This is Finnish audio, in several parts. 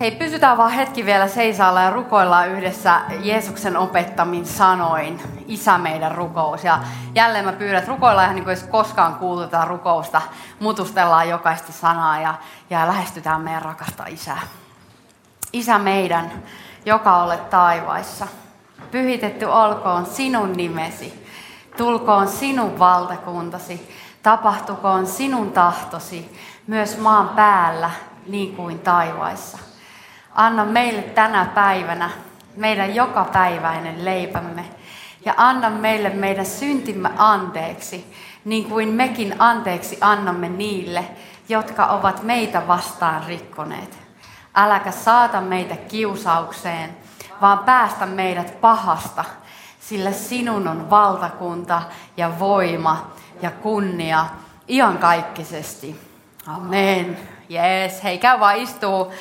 Hei, pysytään vaan hetki vielä seisaalla ja rukoillaan yhdessä Jeesuksen opettamin sanoin. Isä meidän rukous. Ja jälleen mä pyydän, että rukoillaan ihan niin kuin koskaan kuultu rukousta. Mutustellaan jokaista sanaa ja, ja lähestytään meidän rakasta Isää. Isä meidän, joka olet taivaissa. Pyhitetty olkoon sinun nimesi. Tulkoon sinun valtakuntasi. Tapahtukoon sinun tahtosi myös maan päällä niin kuin taivaissa. Anna meille tänä päivänä meidän jokapäiväinen leipämme ja anna meille meidän syntimme anteeksi, niin kuin mekin anteeksi annamme niille, jotka ovat meitä vastaan rikkoneet. Äläkä saata meitä kiusaukseen, vaan päästä meidät pahasta, sillä sinun on valtakunta ja voima ja kunnia iankaikkisesti. Amen. Jees, hei käy vaan istuu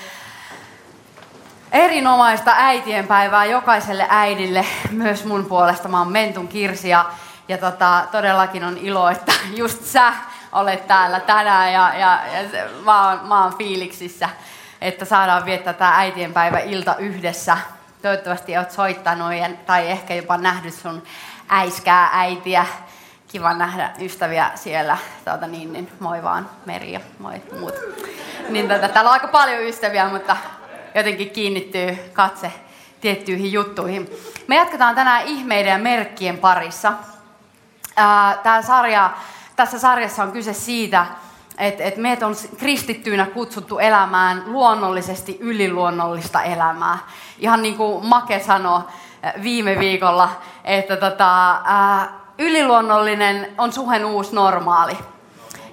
erinomaista äitienpäivää jokaiselle äidille, myös mun puolesta. Mä oon Mentun Kirsi ja, ja tota, todellakin on ilo, että just sä olet täällä tänään ja, ja, ja mä, oon, mä oon fiiliksissä, että saadaan viettää tämä äitienpäivä ilta yhdessä. Toivottavasti oot soittanut tai ehkä jopa nähnyt sun äiskää äitiä. Kiva nähdä ystäviä siellä. Tuota, niin, niin, moi vaan, Meri ja moi muut. Niin, tota, täällä on aika paljon ystäviä, mutta jotenkin kiinnittyy katse tiettyihin juttuihin. Me jatketaan tänään ihmeiden ja merkkien parissa. Tämä sarja, tässä sarjassa on kyse siitä, että, että meidät on kristittyinä kutsuttu elämään luonnollisesti yliluonnollista elämää. Ihan niin kuin Make sanoi viime viikolla, että tota, ää, yliluonnollinen on suhen uusi normaali.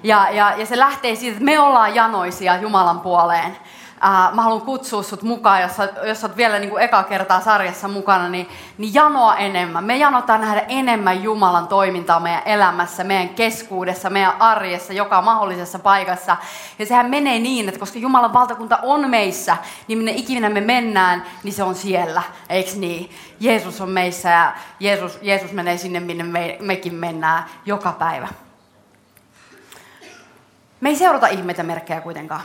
Ja, ja, ja se lähtee siitä, että me ollaan janoisia Jumalan puoleen. Äh, mä haluan kutsua sut mukaan, jos, jos oot vielä niin kuin eka kertaa sarjassa mukana, niin, niin janoa enemmän. Me janotaan nähdä enemmän Jumalan toimintaa meidän elämässä, meidän keskuudessa, meidän arjessa, joka mahdollisessa paikassa. Ja sehän menee niin, että koska Jumalan valtakunta on meissä, niin minne ikinä me mennään, niin se on siellä, eikö niin? Jeesus on meissä ja Jeesus, Jeesus menee sinne, minne me, mekin mennään joka päivä. Me ei seurata ihmeitä merkkejä kuitenkaan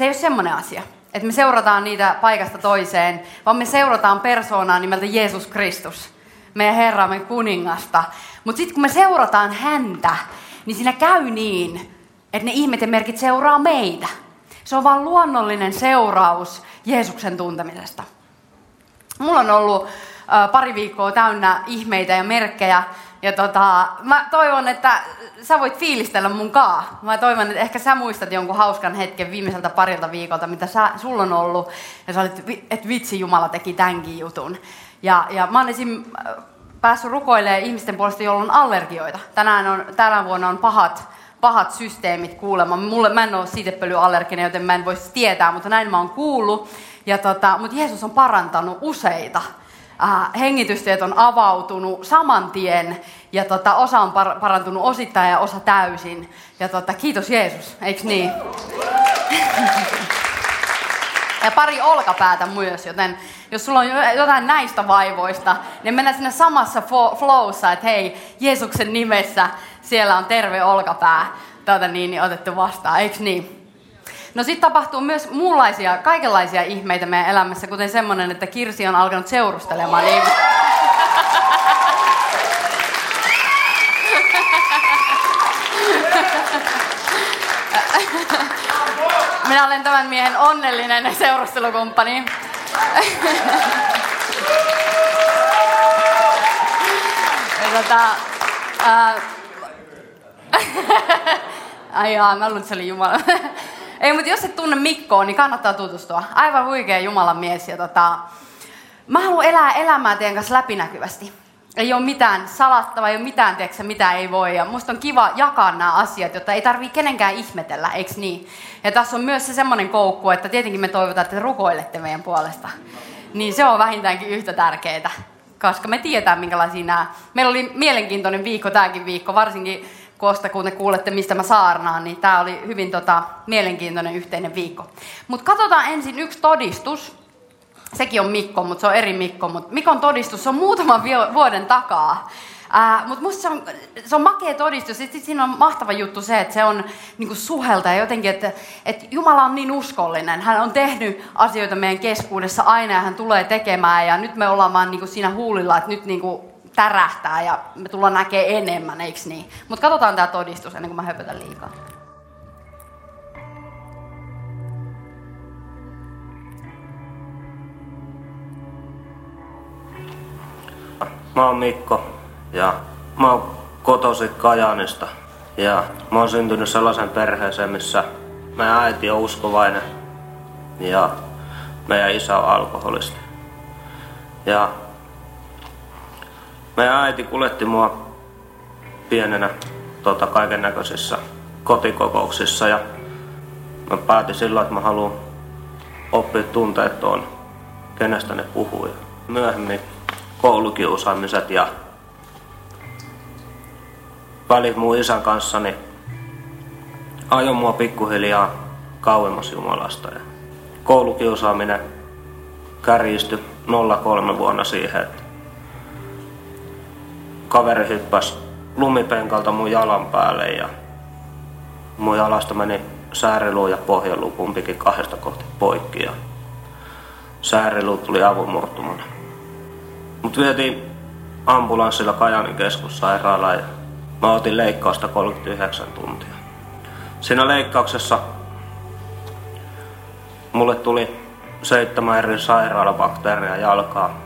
se ei ole semmoinen asia, että me seurataan niitä paikasta toiseen, vaan me seurataan persoonaa nimeltä Jeesus Kristus, meidän Herramme kuningasta. Mutta sitten kun me seurataan häntä, niin siinä käy niin, että ne ihmeiden merkit seuraa meitä. Se on vain luonnollinen seuraus Jeesuksen tuntemisesta. Mulla on ollut pari viikkoa täynnä ihmeitä ja merkkejä, ja tota, mä toivon, että sä voit fiilistellä mun kaa. Mä toivon, että ehkä sä muistat jonkun hauskan hetken viimeiseltä parilta viikolta, mitä sä, sulla on ollut. Ja sä olit, että vitsi Jumala teki tämänkin jutun. Ja, ja mä oon esim. Päässyt rukoilemaan ihmisten puolesta, joilla on allergioita. Tänään on, tänä vuonna on pahat, pahat systeemit kuulemma. Mulle, mä en ole siitepölyallerginen, joten mä en voisi tietää, mutta näin mä oon kuullut. Ja tota, mutta Jeesus on parantanut useita äh, hengitysteet on avautunut saman tien ja tota, osa on par- parantunut osittain ja osa täysin. Ja tota, kiitos Jeesus, eikö niin? ja pari olkapäätä myös, joten jos sulla on jotain näistä vaivoista, niin mennään sinne samassa flowssa, että hei, Jeesuksen nimessä siellä on terve olkapää tuota niin, niin otettu vastaan, eikö niin? No sitten tapahtuu myös muunlaisia, kaikenlaisia ihmeitä meidän elämässä, kuten semmoinen, että Kirsi on alkanut seurustelemaan. Niin... Minä olen tämän miehen onnellinen seurustelukumppani. tota, ää... Ai jaa, mä luulen, että se oli Jumala. Ei, mutta jos et tunne Mikkoa, niin kannattaa tutustua. Aivan huikea Jumalan mies. Ja tota, mä haluan elää elämää teidän kanssa läpinäkyvästi. ei ole mitään salattavaa, ei ole mitään, tiedätkö, mitä ei voi. Ja musta on kiva jakaa nämä asiat, jotta ei tarvitse kenenkään ihmetellä, eikö niin? Ja tässä on myös se semmoinen koukku, että tietenkin me toivotaan, että te rukoilette meidän puolesta. Niin se on vähintäänkin yhtä tärkeää, koska me tiedetään, minkälaisia nämä... Meillä oli mielenkiintoinen viikko tämäkin viikko, varsinkin koska kun te kuulette, mistä mä saarnaan, niin tämä oli hyvin tota, mielenkiintoinen yhteinen viikko. Mutta katsotaan ensin yksi todistus, sekin on Mikko, mutta se on eri Mikko. Mutta Mikon todistus on muutaman vuoden takaa. Mutta musta se on, se on makea todistus. Sitten siinä on mahtava juttu se, että se on niinku suhelta ja jotenkin, että, että Jumala on niin uskollinen. Hän on tehnyt asioita meidän keskuudessa aina ja hän tulee tekemään. Ja nyt me ollaan vaan niinku siinä huulilla, että nyt niinku tärähtää ja me tullaan näkemään enemmän, eikö niin? Mutta katsotaan tämä todistus ennen kuin mä höpötän liikaa. Mä oon Mikko ja mä oon kotosi Kajanista. Ja mä oon syntynyt sellaisen perheeseen, missä meidän äiti on uskovainen ja meidän isä on alkoholisti. Ja meidän äiti kuljetti mua pienenä tota, kaiken näköisissä kotikokouksissa ja mä päätin silloin, että mä haluan oppia tunteet tuon, kenestä ne puhuu. Myöhemmin koulukiusaamiset ja välit mun isän kanssa, niin ajoin mua pikkuhiljaa kauemmas Jumalasta. Ja koulukiusaaminen kärjistyi 03 vuonna siihen, että kaveri hyppäsi lumipenkalta mun jalan päälle ja mun jalasta meni sääriluu ja pohjaluu kumpikin kahdesta kohti poikki ja sääriluu tuli avunmurtumana. Mut vietiin ambulanssilla Kajanin keskussairaalaan ja mä otin leikkausta 39 tuntia. Siinä leikkauksessa mulle tuli seitsemän eri sairaalabakteeria jalkaa.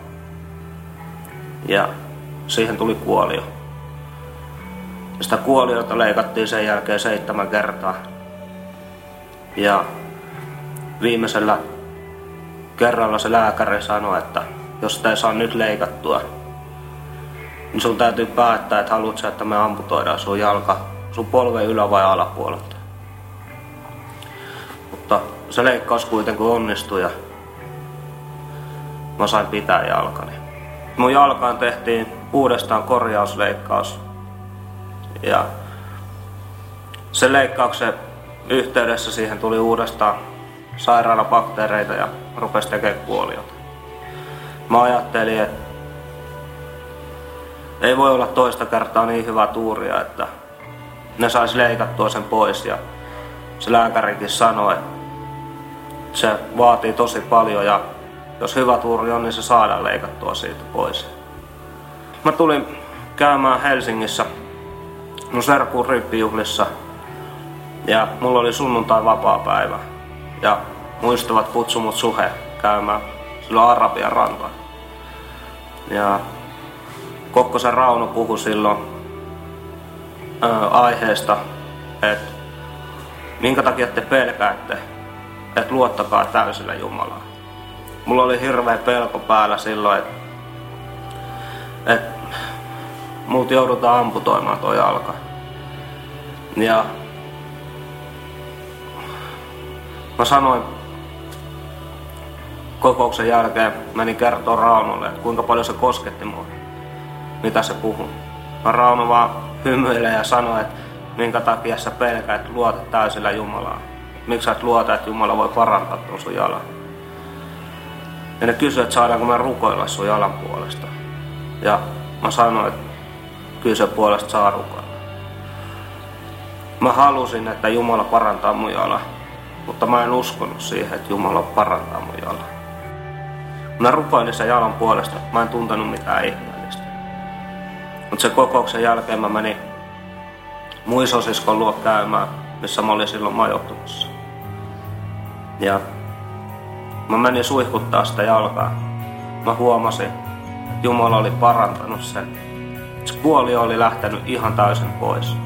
Ja siihen tuli kuolio. Sitä kuoliota leikattiin sen jälkeen seitsemän kertaa. Ja viimeisellä kerralla se lääkäri sanoi, että jos sitä ei saa nyt leikattua, niin sun täytyy päättää, että haluatko että me amputoidaan sun jalka sun polven ylä- vai alapuolelta. Mutta se leikkaus kuitenkin onnistui ja mä sain pitää jalkani. Mun jalkaan tehtiin uudestaan korjausleikkaus. Ja sen leikkauksen yhteydessä siihen tuli uudestaan sairaalabakteereita ja rupesi tekemään kuoliota. Mä ajattelin, että ei voi olla toista kertaa niin hyvä tuuria, että ne sais leikattua sen pois. Ja se lääkärikin sanoi, että se vaatii tosi paljon ja jos hyvä tuuri on, niin se saadaan leikattua siitä pois. Mä tulin käymään Helsingissä mun serkun rippijuhlissa ja mulla oli sunnuntai vapaa päivä. Ja muistavat kutsu mut suhe käymään silloin Arabian ranta. Ja Kokkosen Rauno puhui silloin ää, aiheesta, että minkä takia te pelkäätte, että luottakaa täysillä Jumalaa. Mulla oli hirveä pelko päällä silloin, että, että muut joudutaan amputoimaan tuo jalka. Ja mä sanoin kokouksen jälkeen, menin kertoa Raunolle, että kuinka paljon se kosketti mua, mitä se puhuu. Mä Rauno vaan hymyilee ja sanoi, että minkä takia sä pelkäät, että luotat täysillä Jumalaa. Miksi sä et luota, että Jumala voi parantaa tuon sun jalan. Ja ne kysyivät, että saadaanko me rukoilla sun jalan puolesta. Ja mä sanoin, että kyllä se puolesta saa rukoilla. Mä halusin, että Jumala parantaa mun jalan, mutta mä en uskonut siihen, että Jumala parantaa mun jalan. Mä rukoilin sen jalan puolesta, mä en tuntenut mitään ihmeellistä. Mutta sen kokouksen jälkeen mä menin muisosiskon luo käymään, missä mä olin silloin majoittumassa. Ja mä menin suihkuttaa sitä jalkaa. Mä huomasin, että Jumala oli parantanut sen. Se kuoli oli lähtenyt ihan täysin pois.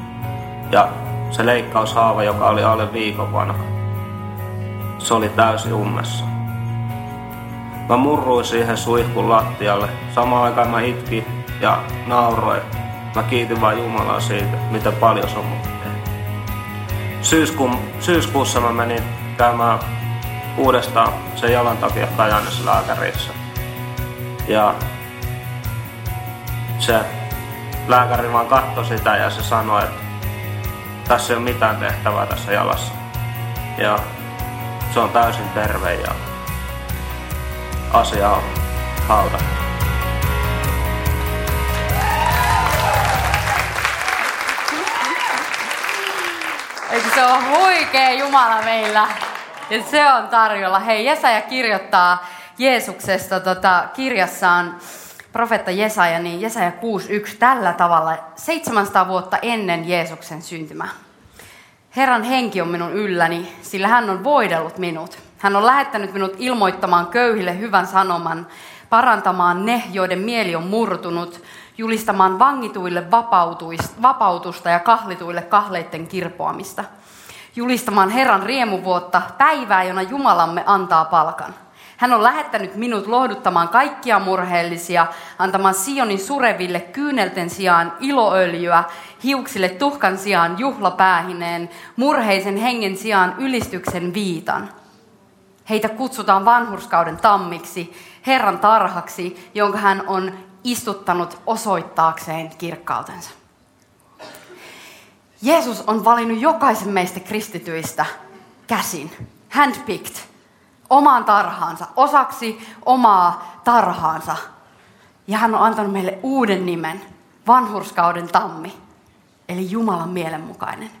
Ja se leikkaushaava, joka oli alle viikon vanha, se oli täysin ummessa. Mä murruin siihen suihkun lattialle. Samaan aikaan mä itkin ja nauroi. Mä kiitin vaan Jumalaa siitä, mitä paljon se on mun. Syyskuun, syyskuussa mä menin käymään uudestaan sen jalan takia Kajaanissa lääkärissä. Ja se lääkäri vaan katsoi sitä ja se sanoi, että tässä ei ole mitään tehtävää tässä jalassa. Ja se on täysin terve ja asia on haudattu. Eikö se on huikea Jumala meillä? Ja se on tarjolla. Hei, Jesaja kirjoittaa Jeesuksesta tota, kirjassaan profetta Jesaja, niin Jesaja 6.1 tällä tavalla 700 vuotta ennen Jeesuksen syntymää. Herran henki on minun ylläni, sillä hän on voidellut minut. Hän on lähettänyt minut ilmoittamaan köyhille hyvän sanoman, parantamaan ne, joiden mieli on murtunut, julistamaan vangituille vapautusta ja kahlituille kahleitten kirpoamista, julistamaan Herran riemuvuotta, päivää, jona Jumalamme antaa palkan – hän on lähettänyt minut lohduttamaan kaikkia murheellisia, antamaan Sionin sureville kyynelten sijaan iloöljyä, hiuksille tuhkan sijaan juhlapäähineen, murheisen hengen sijaan ylistyksen viitan. Heitä kutsutaan vanhurskauden tammiksi, Herran tarhaksi, jonka hän on istuttanut osoittaakseen kirkkautensa. Jeesus on valinnut jokaisen meistä kristityistä käsin, handpicked, omaan tarhaansa, osaksi omaa tarhaansa. Ja hän on antanut meille uuden nimen, vanhurskauden tammi, eli Jumalan mielenmukainen.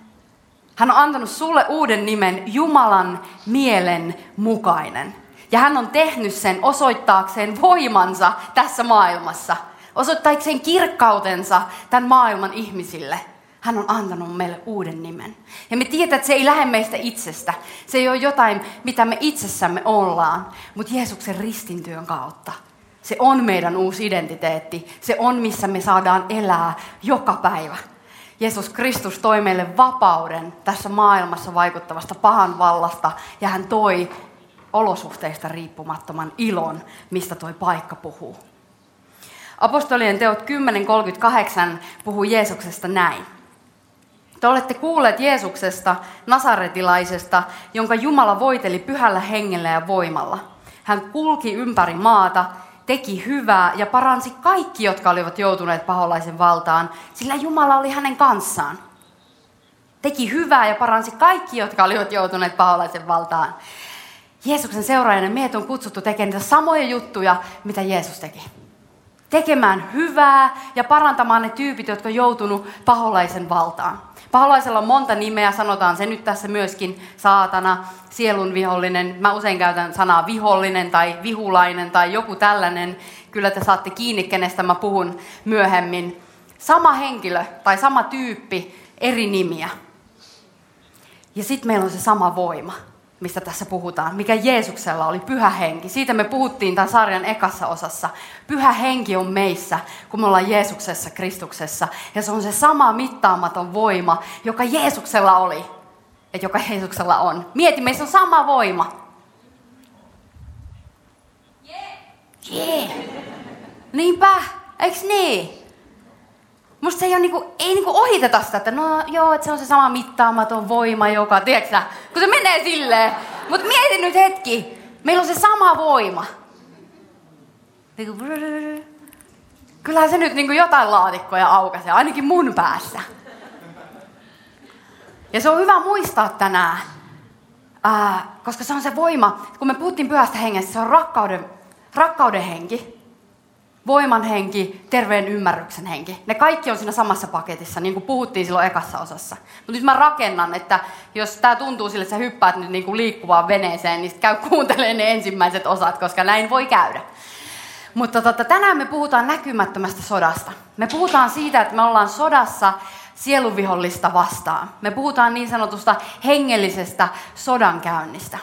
Hän on antanut sulle uuden nimen, Jumalan mielen mukainen. Ja hän on tehnyt sen osoittaakseen voimansa tässä maailmassa, osoittaakseen kirkkautensa tämän maailman ihmisille – hän on antanut meille uuden nimen. Ja me tiedetään, että se ei lähde meistä itsestä. Se ei ole jotain, mitä me itsessämme ollaan, mutta Jeesuksen ristintyön kautta. Se on meidän uusi identiteetti. Se on, missä me saadaan elää joka päivä. Jeesus Kristus toi meille vapauden tässä maailmassa vaikuttavasta pahan vallasta ja hän toi olosuhteista riippumattoman ilon, mistä toi paikka puhuu. Apostolien teot 10.38 puhuu Jeesuksesta näin. Te olette kuulleet Jeesuksesta, nasaretilaisesta, jonka Jumala voiteli pyhällä hengellä ja voimalla. Hän kulki ympäri maata, teki hyvää ja paransi kaikki, jotka olivat joutuneet paholaisen valtaan, sillä Jumala oli hänen kanssaan. Teki hyvää ja paransi kaikki, jotka olivat joutuneet paholaisen valtaan. Jeesuksen seuraajana meidät on kutsuttu tekemään samoja juttuja, mitä Jeesus teki. Tekemään hyvää ja parantamaan ne tyypit, jotka joutunut paholaisen valtaan. Paholaisella on monta nimeä, sanotaan se nyt tässä myöskin, saatana, sielun vihollinen. Mä usein käytän sanaa vihollinen tai vihulainen tai joku tällainen. Kyllä te saatte kiinni, kenestä mä puhun myöhemmin. Sama henkilö tai sama tyyppi, eri nimiä. Ja sitten meillä on se sama voima mistä tässä puhutaan, mikä Jeesuksella oli, pyhä henki. Siitä me puhuttiin tämän sarjan ekassa osassa. Pyhä henki on meissä, kun me ollaan Jeesuksessa, Kristuksessa. Ja se on se sama mittaamaton voima, joka Jeesuksella oli ja joka Jeesuksella on. Mieti, meissä on sama voima. Jee! Yeah. Niinpä, eiks niin? Musta se ei, ole niinku, ei niinku ohiteta sitä, että no joo, että se on se sama mittaamaton voima, joka, tiedätkö kun se menee silleen. Mutta mieti nyt hetki, meillä on se sama voima. Niinku, kyllähän se nyt niinku jotain laatikkoja aukaisee, ainakin mun päässä. Ja se on hyvä muistaa tänään, ää, koska se on se voima, kun me puhuttiin pyhästä hengestä, se on rakkauden, rakkauden henki voiman henki, terveen ymmärryksen henki. Ne kaikki on siinä samassa paketissa, niin kuin puhuttiin silloin ekassa osassa. Mutta nyt mä rakennan, että jos tämä tuntuu sille, että sä hyppäät nyt niin kuin liikkuvaan veneeseen, niin käy kuuntelemaan ne ensimmäiset osat, koska näin voi käydä. Mutta tota, tänään me puhutaan näkymättömästä sodasta. Me puhutaan siitä, että me ollaan sodassa sieluvihollista vastaan. Me puhutaan niin sanotusta hengellisestä sodankäynnistä.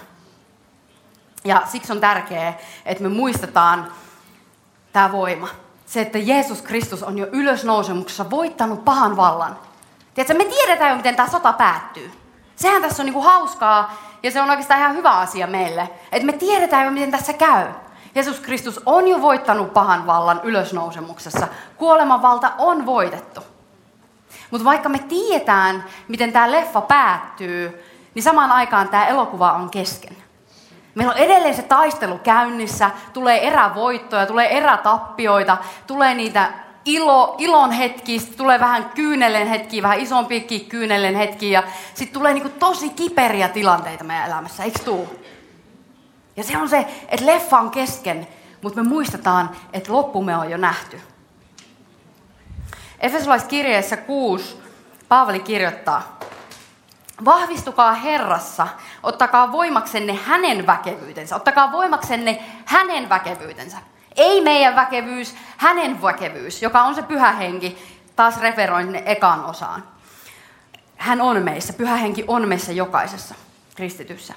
Ja siksi on tärkeää, että me muistetaan, tämä voima. Se, että Jeesus Kristus on jo ylösnousemuksessa voittanut pahan vallan. Tiedätkö, me tiedetään jo, miten tämä sota päättyy. Sehän tässä on niinku hauskaa ja se on oikeastaan ihan hyvä asia meille. Että me tiedetään jo, miten tässä käy. Jeesus Kristus on jo voittanut pahan vallan ylösnousemuksessa. Kuoleman valta on voitettu. Mutta vaikka me tiedetään, miten tämä leffa päättyy, niin samaan aikaan tämä elokuva on kesken. Meillä on edelleen se taistelu käynnissä, tulee erävoittoja, tulee erätappioita, tulee niitä ilo, ilon hetkiä, tulee vähän kyynelen hetkiä, vähän isompiakin kyynelen hetkiä ja sitten tulee niinku tosi kiperiä tilanteita meidän elämässä, eikö tuu? Ja se on se, että leffa on kesken, mutta me muistetaan, että loppumme on jo nähty. Efesolaiskirjeessä 6 Paavali kirjoittaa, Vahvistukaa Herrassa, ottakaa voimaksenne hänen väkevyytensä, ottakaa voimaksenne hänen väkevyytensä. Ei meidän väkevyys, hänen väkevyys, joka on se pyhä henki. Taas referoin ekaan osaan. Hän on meissä, pyhä henki on meissä jokaisessa kristityssä.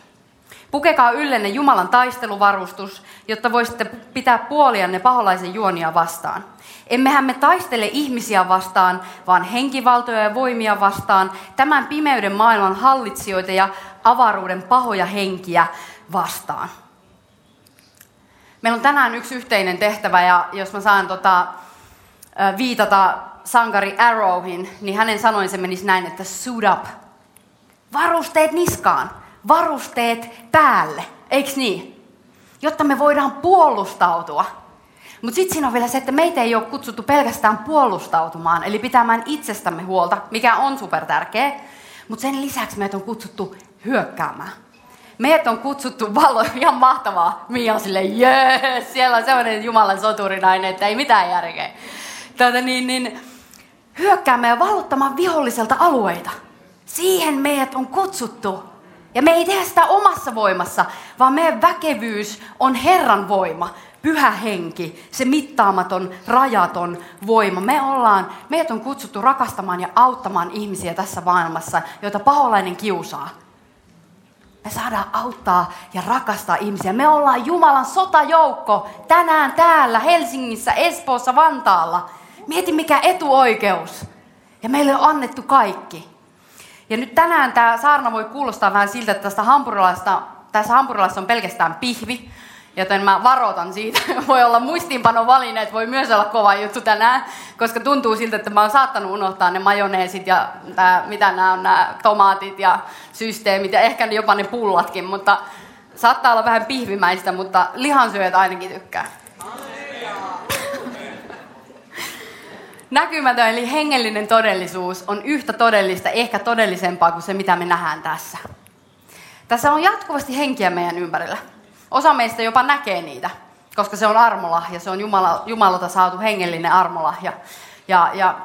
Pukekaa yllenne Jumalan taisteluvarustus, jotta voisitte pitää puolianne paholaisen juonia vastaan. Emmehän me taistele ihmisiä vastaan, vaan henkivaltoja ja voimia vastaan, tämän pimeyden maailman hallitsijoita ja avaruuden pahoja henkiä vastaan. Meillä on tänään yksi yhteinen tehtävä ja jos mä saan tota, viitata sankari Arrowhin, niin hänen sanoinsa menisi näin, että suit up. Varusteet niskaan, varusteet päälle, eiks niin? Jotta me voidaan puolustautua. Mutta sitten siinä on vielä se, että meitä ei ole kutsuttu pelkästään puolustautumaan, eli pitämään itsestämme huolta, mikä on super tärkeä. Mutta sen lisäksi meitä on kutsuttu hyökkäämään meidät on kutsuttu valo, ihan mahtavaa. Mia on silleen, jees, siellä on sellainen Jumalan soturinainen, että ei mitään järkeä. Tätä niin, niin, hyökkäämme ja valottamaan viholliselta alueita. Siihen meidät on kutsuttu. Ja me ei tehdä sitä omassa voimassa, vaan meidän väkevyys on Herran voima, pyhä henki, se mittaamaton, rajaton voima. Me ollaan, meidät on kutsuttu rakastamaan ja auttamaan ihmisiä tässä maailmassa, joita paholainen kiusaa. Me saadaan auttaa ja rakastaa ihmisiä. Me ollaan Jumalan sotajoukko tänään täällä Helsingissä, Espoossa, Vantaalla. Mieti mikä etuoikeus. Ja meille on annettu kaikki. Ja nyt tänään tämä saarna voi kuulostaa vähän siltä, että tästä hampurilaista, tässä hampurilaista on pelkästään pihvi. Joten mä varoitan siitä. Voi olla muistiinpanovalineet, voi myös olla kova juttu tänään, koska tuntuu siltä, että mä oon saattanut unohtaa ne majoneesit ja tää, mitä nämä on, nämä tomaatit ja systeemit ja ehkä jopa ne pullatkin, mutta saattaa olla vähän pihvimäistä, mutta lihansyöjät ainakin tykkää. Näkymätön eli hengellinen todellisuus on yhtä todellista, ehkä todellisempaa kuin se, mitä me nähdään tässä. Tässä on jatkuvasti henkiä meidän ympärillä. Osa meistä jopa näkee niitä, koska se on armolahja, se on Jumala, Jumalalta saatu hengellinen armolahja. Ja, ja,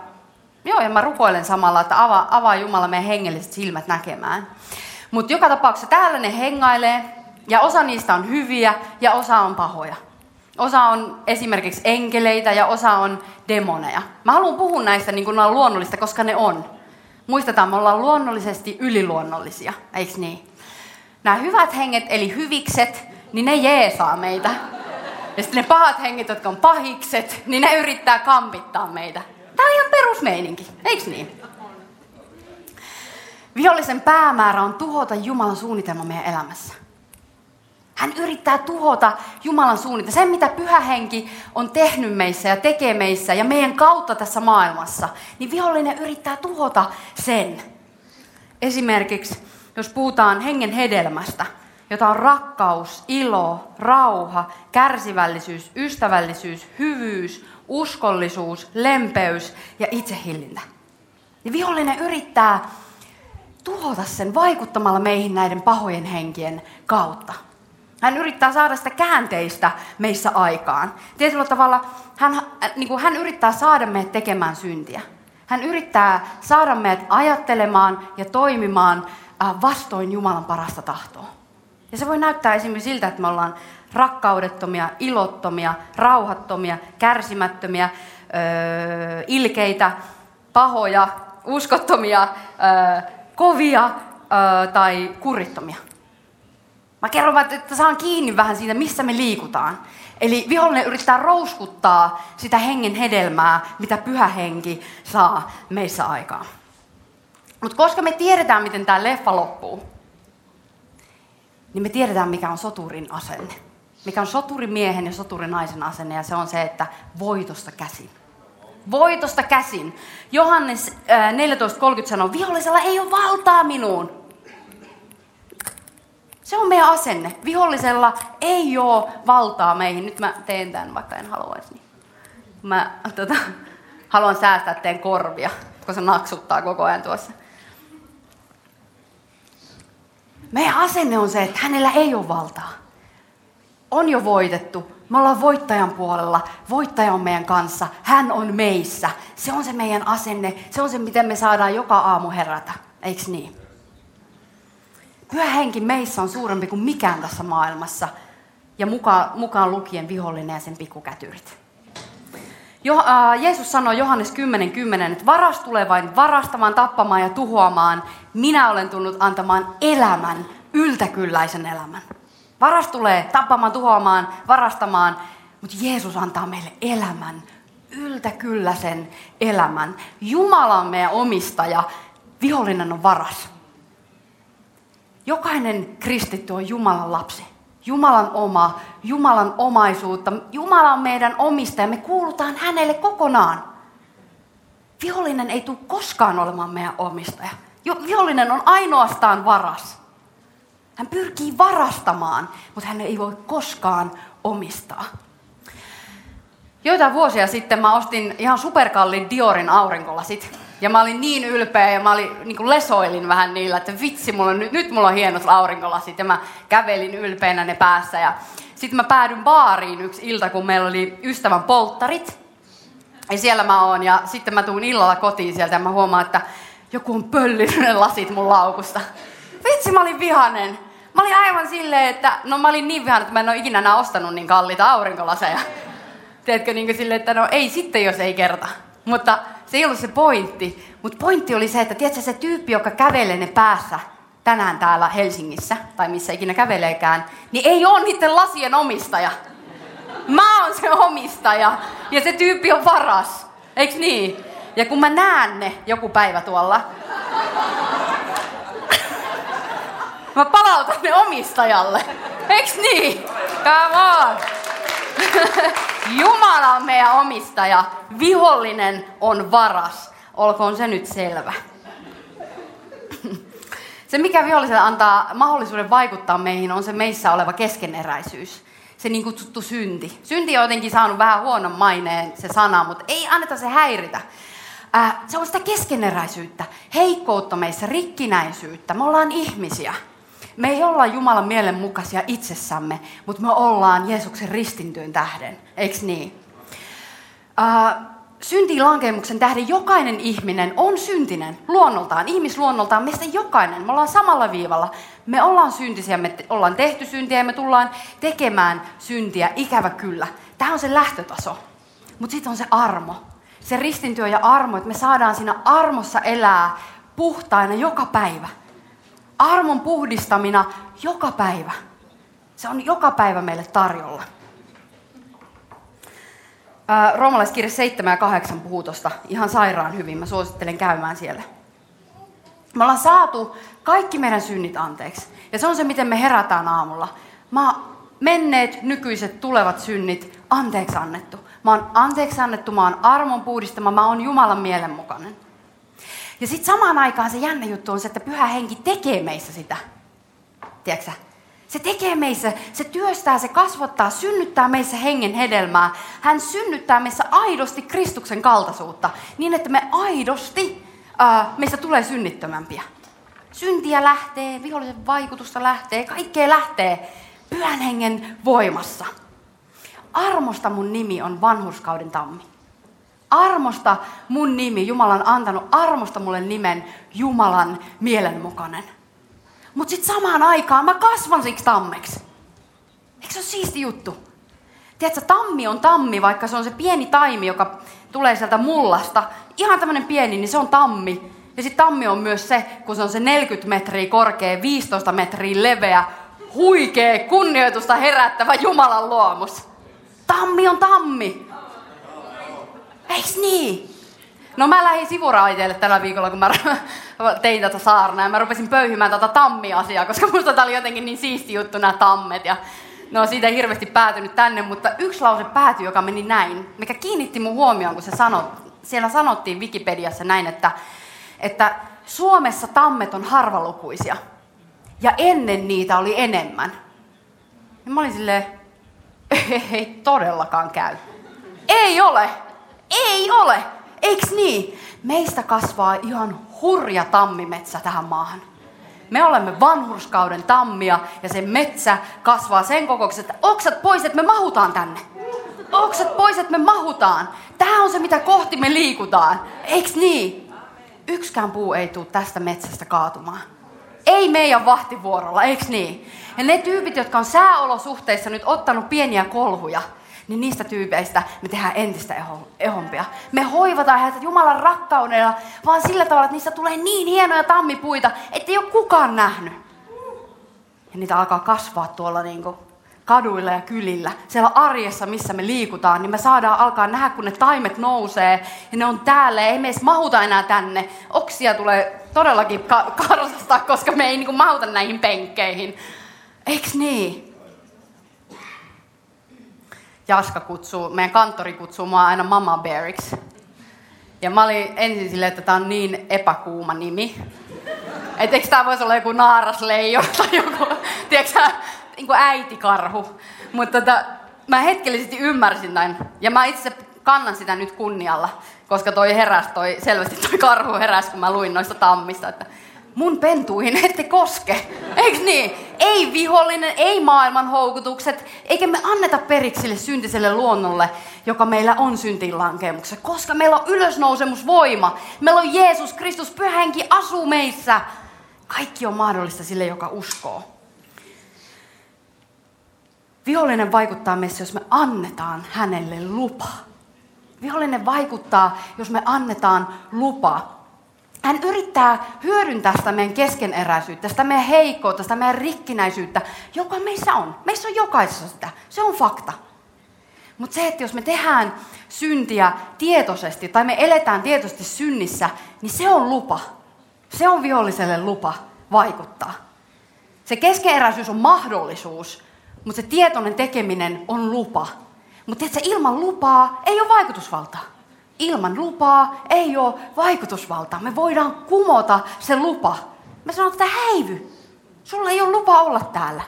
joo, ja mä rukoilen samalla, että avaa, avaa Jumala meidän hengelliset silmät näkemään. Mutta joka tapauksessa täällä ne hengailee, ja osa niistä on hyviä, ja osa on pahoja. Osa on esimerkiksi enkeleitä ja osa on demoneja. Mä haluan puhua näistä niin kuin ne on luonnollista, koska ne on. Muistetaan, me ollaan luonnollisesti yliluonnollisia, eikö niin? Nämä hyvät henget, eli hyvikset, niin ne jeesaa meitä. Ja sitten ne pahat henget, jotka on pahikset, niin ne yrittää kampittaa meitä. Tämä on ihan perusmeininki, eikö niin? Vihollisen päämäärä on tuhota Jumalan suunnitelma meidän elämässä. Hän yrittää tuhota Jumalan suunnitelma. Sen, mitä pyhä henki on tehnyt meissä ja tekee meissä ja meidän kautta tässä maailmassa, niin vihollinen yrittää tuhota sen. Esimerkiksi, jos puhutaan hengen hedelmästä, jota on rakkaus, ilo, rauha, kärsivällisyys, ystävällisyys, hyvyys, uskollisuus, lempeys ja itsehillintä. Ja vihollinen yrittää tuhota sen vaikuttamalla meihin näiden pahojen henkien kautta. Hän yrittää saada sitä käänteistä meissä aikaan. Tietyllä tavalla hän, niin kuin hän yrittää saada meidät tekemään syntiä. Hän yrittää saada meidät ajattelemaan ja toimimaan äh, vastoin Jumalan parasta tahtoa. Ja se voi näyttää esimerkiksi siltä, että me ollaan rakkaudettomia, ilottomia, rauhattomia, kärsimättömiä, öö, ilkeitä, pahoja, uskottomia, öö, kovia öö, tai kurittomia. Mä kerron, että saan kiinni vähän siitä, missä me liikutaan. Eli vihollinen yrittää rouskuttaa sitä hengen hedelmää, mitä pyhä henki saa meissä aikaan. Mutta koska me tiedetään, miten tämä leffa loppuu, niin me tiedetään, mikä on soturin asenne. mikä on soturimiehen ja soturinaisen asenne, ja se on se, että voitosta käsin. Voitosta käsin. Johannes äh, 14.30 sanoo, vihollisella ei ole valtaa minuun. Se on meidän asenne. Vihollisella ei ole valtaa meihin. Nyt mä teen tämän, vaikka en haluaisi. Niin. Mä tota, haluan säästää teen korvia, koska se naksuttaa koko ajan tuossa. Meidän asenne on se, että hänellä ei ole valtaa. On jo voitettu. Me ollaan voittajan puolella. Voittaja on meidän kanssa. Hän on meissä. Se on se meidän asenne. Se on se, miten me saadaan joka aamu herätä. Eiks niin? Pyhä henki meissä on suurempi kuin mikään tässä maailmassa. Ja mukaan, mukaan lukien vihollinen ja sen pikkukätyrit. Jo, äh, Jeesus sanoi Johannes 10.10, 10, että varas tulee vain varastamaan, tappamaan ja tuhoamaan. Minä olen tullut antamaan elämän, yltäkylläisen elämän. Varas tulee tappamaan, tuhoamaan, varastamaan, mutta Jeesus antaa meille elämän, yltäkylläisen elämän. Jumala on meidän omistaja, vihollinen on varas. Jokainen kristitty on Jumalan lapsi. Jumalan oma, Jumalan omaisuutta. Jumala on meidän omistaja. Me kuulutaan hänelle kokonaan. Vihollinen ei tule koskaan olemaan meidän omistaja. Vihollinen on ainoastaan varas. Hän pyrkii varastamaan, mutta hän ei voi koskaan omistaa. Joitain vuosia sitten mä ostin ihan superkallin Diorin aurinkolasit. Ja mä olin niin ylpeä ja mä olin, niin kuin lesoilin vähän niillä, että vitsi, mulla on, nyt, mulla on hienot aurinkolasit. Ja mä kävelin ylpeänä ne päässä. Ja sitten mä päädyin baariin yksi ilta, kun meillä oli ystävän polttarit. Ja siellä mä oon. Ja sitten mä tuun illalla kotiin sieltä ja mä huomaan, että joku on pöllinyt ne lasit mun laukusta. Vitsi, mä olin vihanen. Mä olin aivan silleen, että no mä olin niin vihanen, että mä en ole ikinä enää ostanut niin kalliita aurinkolaseja. Tiedätkö, niin kuin silleen, että no ei sitten, jos ei kerta. Mutta se ei ollut se pointti. Mutta pointti oli se, että tiedätkö, se tyyppi, joka kävelee ne päässä tänään täällä Helsingissä, tai missä ikinä käveleekään, niin ei ole niiden lasien omistaja. Mä oon se omistaja, ja se tyyppi on varas. Eiks niin? Ja kun mä näen ne joku päivä tuolla, mä palautan ne omistajalle. Eiks niin? Come on! Jumala on meidän omistaja, vihollinen on varas. Olkoon se nyt selvä. Se, mikä viholliselle antaa mahdollisuuden vaikuttaa meihin, on se meissä oleva keskeneräisyys. Se niin kutsuttu synti. Synti on jotenkin saanut vähän huonon maineen se sana, mutta ei anneta se häiritä. se on sitä keskeneräisyyttä, heikkoutta meissä, rikkinäisyyttä. Me ollaan ihmisiä. Me ei olla Jumalan mielen mukaisia itsessämme, mutta me ollaan Jeesuksen ristintyön tähden. Eikö niin? Uh, syntiin lankemuksen tähden jokainen ihminen on syntinen luonnoltaan, ihmisluonnoltaan, meistä jokainen. Me ollaan samalla viivalla. Me ollaan syntisiä, me ollaan tehty syntiä ja me tullaan tekemään syntiä, ikävä kyllä. Tämä on se lähtötaso. Mutta sitten on se armo. Se ristintyö ja armo, että me saadaan siinä armossa elää puhtaina joka päivä armon puhdistamina joka päivä. Se on joka päivä meille tarjolla. Roomalaiskirja 7 ja 8 puhuu ihan sairaan hyvin. Mä suosittelen käymään siellä. Me ollaan saatu kaikki meidän synnit anteeksi. Ja se on se, miten me herätään aamulla. Mä menneet, nykyiset, tulevat synnit anteeksi annettu. Mä oon anteeksi annettu, mä oon armon puhdistama, mä oon Jumalan mielenmukainen. Ja sitten samaan aikaan se jännä juttu on se, että pyhä henki tekee meissä sitä. Tiedätkö Se tekee meissä, se työstää, se kasvattaa, synnyttää meissä hengen hedelmää. Hän synnyttää meissä aidosti Kristuksen kaltaisuutta, niin että me aidosti, äh, meistä tulee synnittömämpiä. Syntiä lähtee, vihollisen vaikutusta lähtee, kaikkea lähtee pyhän hengen voimassa. Armosta mun nimi on vanhurskauden tammi. Armosta mun nimi, Jumala on antanut armosta mulle nimen Jumalan mielenmukainen. Mutta sitten samaan aikaan mä kasvan siksi tammeksi. Eikö se ole siisti juttu? Tiedätkö, tammi on tammi, vaikka se on se pieni taimi, joka tulee sieltä mullasta. Ihan tämmöinen pieni, niin se on tammi. Ja sitten tammi on myös se, kun se on se 40 metriä korkea, 15 metriä leveä, huikea, kunnioitusta herättävä Jumalan luomus. Tammi on tammi. Eiks niin? No mä lähdin sivuraiteille tällä viikolla, kun mä tein tätä saarnaa ja mä rupesin pöyhimään tätä tammi-asiaa, koska musta tää oli jotenkin niin siisti juttu nämä tammet ja No siitä ei hirveästi päätynyt tänne, mutta yksi lause päätyi, joka meni näin, mikä kiinnitti mun huomioon, kun se sanoi, siellä sanottiin Wikipediassa näin, että, että Suomessa tammet on harvalukuisia ja ennen niitä oli enemmän. Ja mä olin silleen, ei todellakaan käy. Ei ole, ei ole, eiks niin? Meistä kasvaa ihan hurja tammimetsä tähän maahan. Me olemme vanhurskauden tammia ja se metsä kasvaa sen kokoksi, että oksat pois, että me mahutaan tänne. Oksat pois, että me mahutaan. Tämä on se, mitä kohti me liikutaan. Eiks niin? Yksikään puu ei tule tästä metsästä kaatumaan. Ei meidän vahtivuorolla, eiks niin? Ja ne tyypit, jotka on sääolosuhteissa nyt ottanut pieniä kolhuja, niin niistä tyypeistä me tehdään entistä eho, ehompia. Me hoivataan heitä Jumalan rakkaudella, vaan sillä tavalla, että niistä tulee niin hienoja tammipuita, että ei ole kukaan nähnyt. Ja niitä alkaa kasvaa tuolla niin kuin kaduilla ja kylillä, siellä arjessa, missä me liikutaan, niin me saadaan alkaa nähdä, kun ne taimet nousee ja ne on täällä ei me edes mahuta enää tänne. Oksia tulee todellakin ka- karsastaa, koska me ei niin kuin mahuta näihin penkkeihin. Eiks niin? Jaska kutsuu, meidän kanttori kutsuu mua aina Mama Beariksi. Ja mä olin ensin silleen, että tämä on niin epäkuuma nimi. Että eikö tämä voisi olla joku naarasleijo tai joku, tiedätkö niin kuin äitikarhu. Mutta tota, mä hetkellisesti ymmärsin näin. Ja mä itse kannan sitä nyt kunnialla, koska toi heräs, toi, selvästi toi karhu heräs, kun mä luin noista tammista, että mun pentuihin ette koske. Eiks niin? Ei vihollinen, ei maailman houkutukset, eikä me anneta periksi sille syntiselle luonnolle, joka meillä on syntiinlankemuksessa, koska meillä on ylösnousemusvoima. Meillä on Jeesus Kristus, pyhänkin asuu meissä. Kaikki on mahdollista sille, joka uskoo. Vihollinen vaikuttaa meissä, jos me annetaan hänelle lupa. Vihollinen vaikuttaa, jos me annetaan lupa. Hän yrittää hyödyntää sitä meidän keskeneräisyyttä, sitä meidän heikkoutta, sitä meidän rikkinäisyyttä, joka meissä on. Meissä on jokaisessa sitä. Se on fakta. Mutta se, että jos me tehdään syntiä tietoisesti tai me eletään tietoisesti synnissä, niin se on lupa. Se on viholliselle lupa vaikuttaa. Se keskeneräisyys on mahdollisuus, mutta se tietoinen tekeminen on lupa. Mutta että ilman lupaa ei ole vaikutusvaltaa. Ilman lupaa ei ole vaikutusvaltaa. Me voidaan kumota se lupa. Me sanotaan, että häivy. Sulla ei ole lupa olla täällä.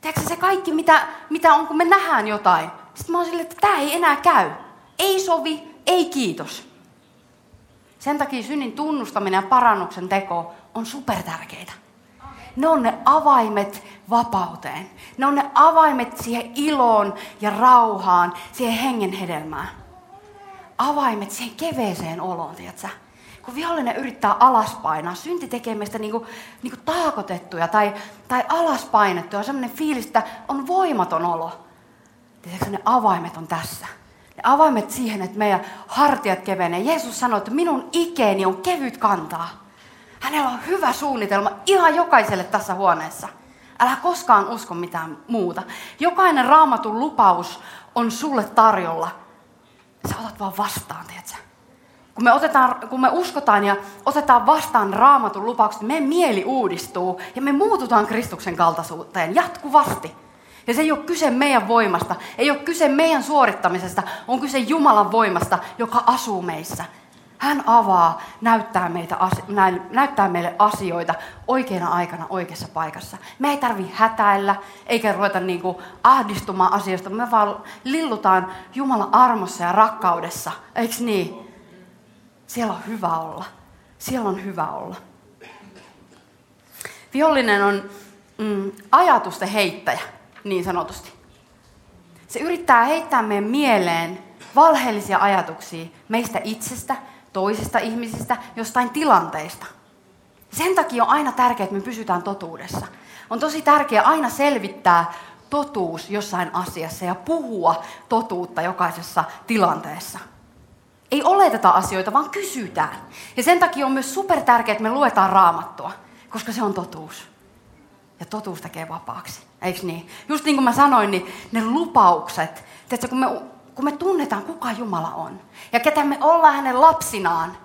Tiedätkö se kaikki, mitä, mitä on, kun me nähdään jotain? Sitten mä oon silleen, että tämä ei enää käy. Ei sovi, ei kiitos. Sen takia synnin tunnustaminen ja parannuksen teko on supertärkeitä. Ne on ne avaimet vapauteen. Ne on ne avaimet siihen iloon ja rauhaan, siihen hengen hedelmään. Avaimet siihen keveeseen oloon, tiedätkö? Kun vihollinen yrittää alaspainaa, synti tekee meistä niinku, niinku taakotettuja tai, tai alaspainettuja, sellainen fiilis, että on voimaton olo. Tiedätkö, ne avaimet on tässä. Ne avaimet siihen, että meidän hartiat kevenee. Jeesus sanoi, että minun ikeeni on kevyt kantaa. Hänellä on hyvä suunnitelma ihan jokaiselle tässä huoneessa. Älä koskaan usko mitään muuta. Jokainen raamatun lupaus on sulle tarjolla. Sä otat vaan vastaan, tiedätkö? Kun me, otetaan, kun me uskotaan ja otetaan vastaan raamatun lupaukset, meidän mieli uudistuu ja me muututaan Kristuksen kaltaisuuteen jatkuvasti. Ja se ei ole kyse meidän voimasta, ei ole kyse meidän suorittamisesta, on kyse Jumalan voimasta, joka asuu meissä. Hän avaa, näyttää, meitä, näyttää meille asioita oikeana aikana oikeassa paikassa. Me ei tarvi hätäillä, eikä ruveta niin kuin ahdistumaan asioista. Me vaan lillutaan Jumalan armossa ja rakkaudessa. Eikö niin? Siellä on hyvä olla. Siellä on hyvä olla. Vihollinen on mm, ajatusten heittäjä, niin sanotusti. Se yrittää heittää meidän mieleen valheellisia ajatuksia meistä itsestä toisista ihmisistä, jostain tilanteista. Sen takia on aina tärkeää, että me pysytään totuudessa. On tosi tärkeää aina selvittää totuus jossain asiassa ja puhua totuutta jokaisessa tilanteessa. Ei oleteta asioita, vaan kysytään. Ja sen takia on myös super tärkeää, että me luetaan raamattua, koska se on totuus. Ja totuus tekee vapaaksi. Eikö niin? Just niin kuin mä sanoin, niin ne lupaukset, tiedätkö, kun me kun me tunnetaan, kuka Jumala on ja ketä me ollaan hänen lapsinaan.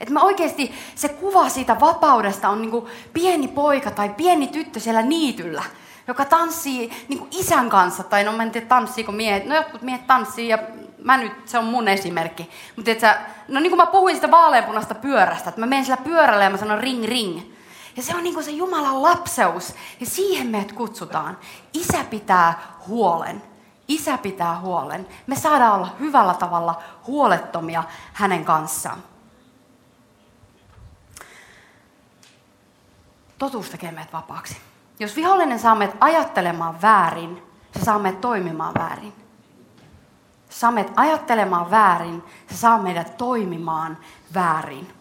Että me oikeasti, se kuva siitä vapaudesta on niin kuin pieni poika tai pieni tyttö siellä niityllä. joka tanssii niin kuin isän kanssa, tai no mä en tiedä tanssiiko miehet, no jotkut miehet tanssii ja mä nyt, se on mun esimerkki. Mutta sä, no niin kuin mä puhuin sitä vaaleanpunasta pyörästä, että mä menen sillä pyörällä ja mä sanon ring ring. Ja se on niin kuin se Jumalan lapseus. Ja siihen meidät kutsutaan. Isä pitää huolen. Isä pitää huolen. Me saadaan olla hyvällä tavalla huolettomia hänen kanssaan. Totuus tekee meidät vapaaksi. Jos vihollinen saa meidät ajattelemaan väärin, se saa meidät toimimaan väärin. Se saa meidät ajattelemaan väärin, se saa meidät toimimaan väärin.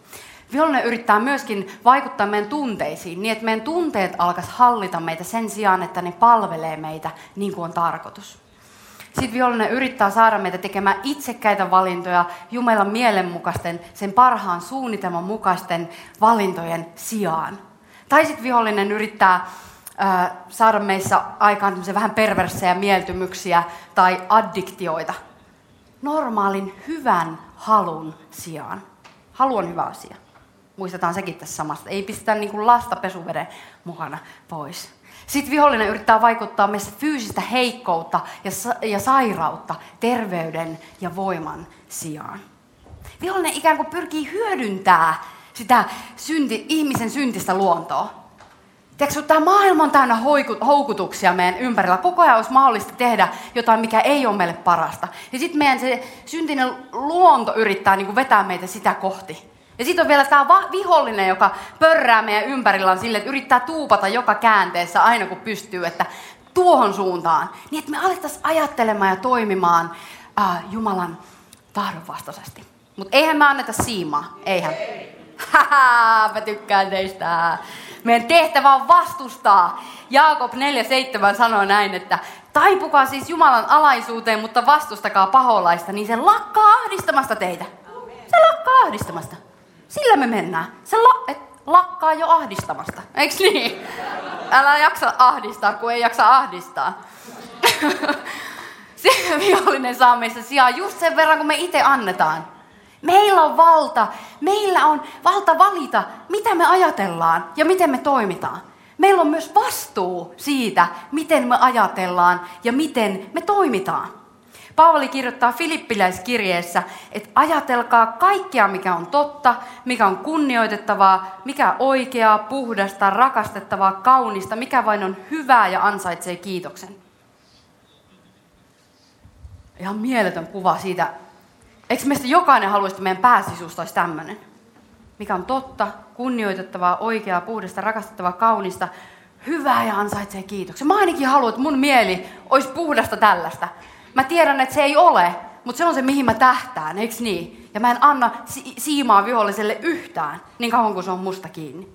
Vihollinen yrittää myöskin vaikuttaa meidän tunteisiin niin, että meidän tunteet alkaisi hallita meitä sen sijaan, että ne palvelee meitä niin kuin on tarkoitus. Sitten vihollinen yrittää saada meitä tekemään itsekkäitä valintoja Jumalan mielenmukaisten, sen parhaan suunnitelman mukaisten valintojen sijaan. Tai sitten vihollinen yrittää äh, saada meissä aikaan vähän perversejä mieltymyksiä tai addiktioita normaalin hyvän halun sijaan. Halu on hyvä asia. Muistetaan sekin tässä samasta. Ei pistetä niin kuin lasta pesuveden mukana pois. Sitten vihollinen yrittää vaikuttaa meissä fyysistä heikkoutta ja, ja sairautta terveyden ja voiman sijaan. Vihollinen ikään kuin pyrkii hyödyntää sitä synti, ihmisen syntistä luontoa. Tiedätkö, tämä maailma on täynnä houkutuksia meidän ympärillä. Koko ajan olisi mahdollista tehdä jotain, mikä ei ole meille parasta. Ja sitten meidän se syntinen luonto yrittää niin kuin vetää meitä sitä kohti. Ja sitten on vielä tämä vihollinen, joka pörrää meidän ympärillä sille, että yrittää tuupata joka käänteessä aina kun pystyy, että tuohon suuntaan. Niin että me alettaisiin ajattelemaan ja toimimaan äh, Jumalan tahdon vastaisesti. Mutta eihän me anneta siimaa, eihän. Haha, mä tykkään teistä. Meidän tehtävä on vastustaa. Jaakob 4.7 sanoo näin, että taipukaa siis Jumalan alaisuuteen, mutta vastustakaa paholaista, niin se lakkaa ahdistamasta teitä. Se lakkaa ahdistamasta. Sillä me mennään. Se la- et, lakkaa jo ahdistamasta. Eiks niin? Älä jaksa ahdistaa, kun ei jaksa ahdistaa. se vihollinen saa meissä sijaa just sen verran, kun me itse annetaan. Meillä on valta, meillä on valta valita, mitä me ajatellaan ja miten me toimitaan. Meillä on myös vastuu siitä, miten me ajatellaan ja miten me toimitaan. Paavali kirjoittaa Filippiläiskirjeessä, että ajatelkaa kaikkea, mikä on totta, mikä on kunnioitettavaa, mikä oikeaa, puhdasta, rakastettavaa, kaunista, mikä vain on hyvää ja ansaitsee kiitoksen. Ihan mieletön kuva siitä, Eikö meistä jokainen haluaisi, että meidän pääsisuus olisi tämmöinen? Mikä on totta, kunnioitettavaa, oikeaa, puhdasta, rakastettavaa, kaunista, hyvää ja ansaitsee kiitoksen. Mä ainakin haluan, että mun mieli olisi puhdasta tällaista. Mä tiedän, että se ei ole, mutta se on se, mihin mä tähtään, eikö niin? Ja mä en anna si- siimaa viholliselle yhtään, niin kauan kuin se on musta kiinni.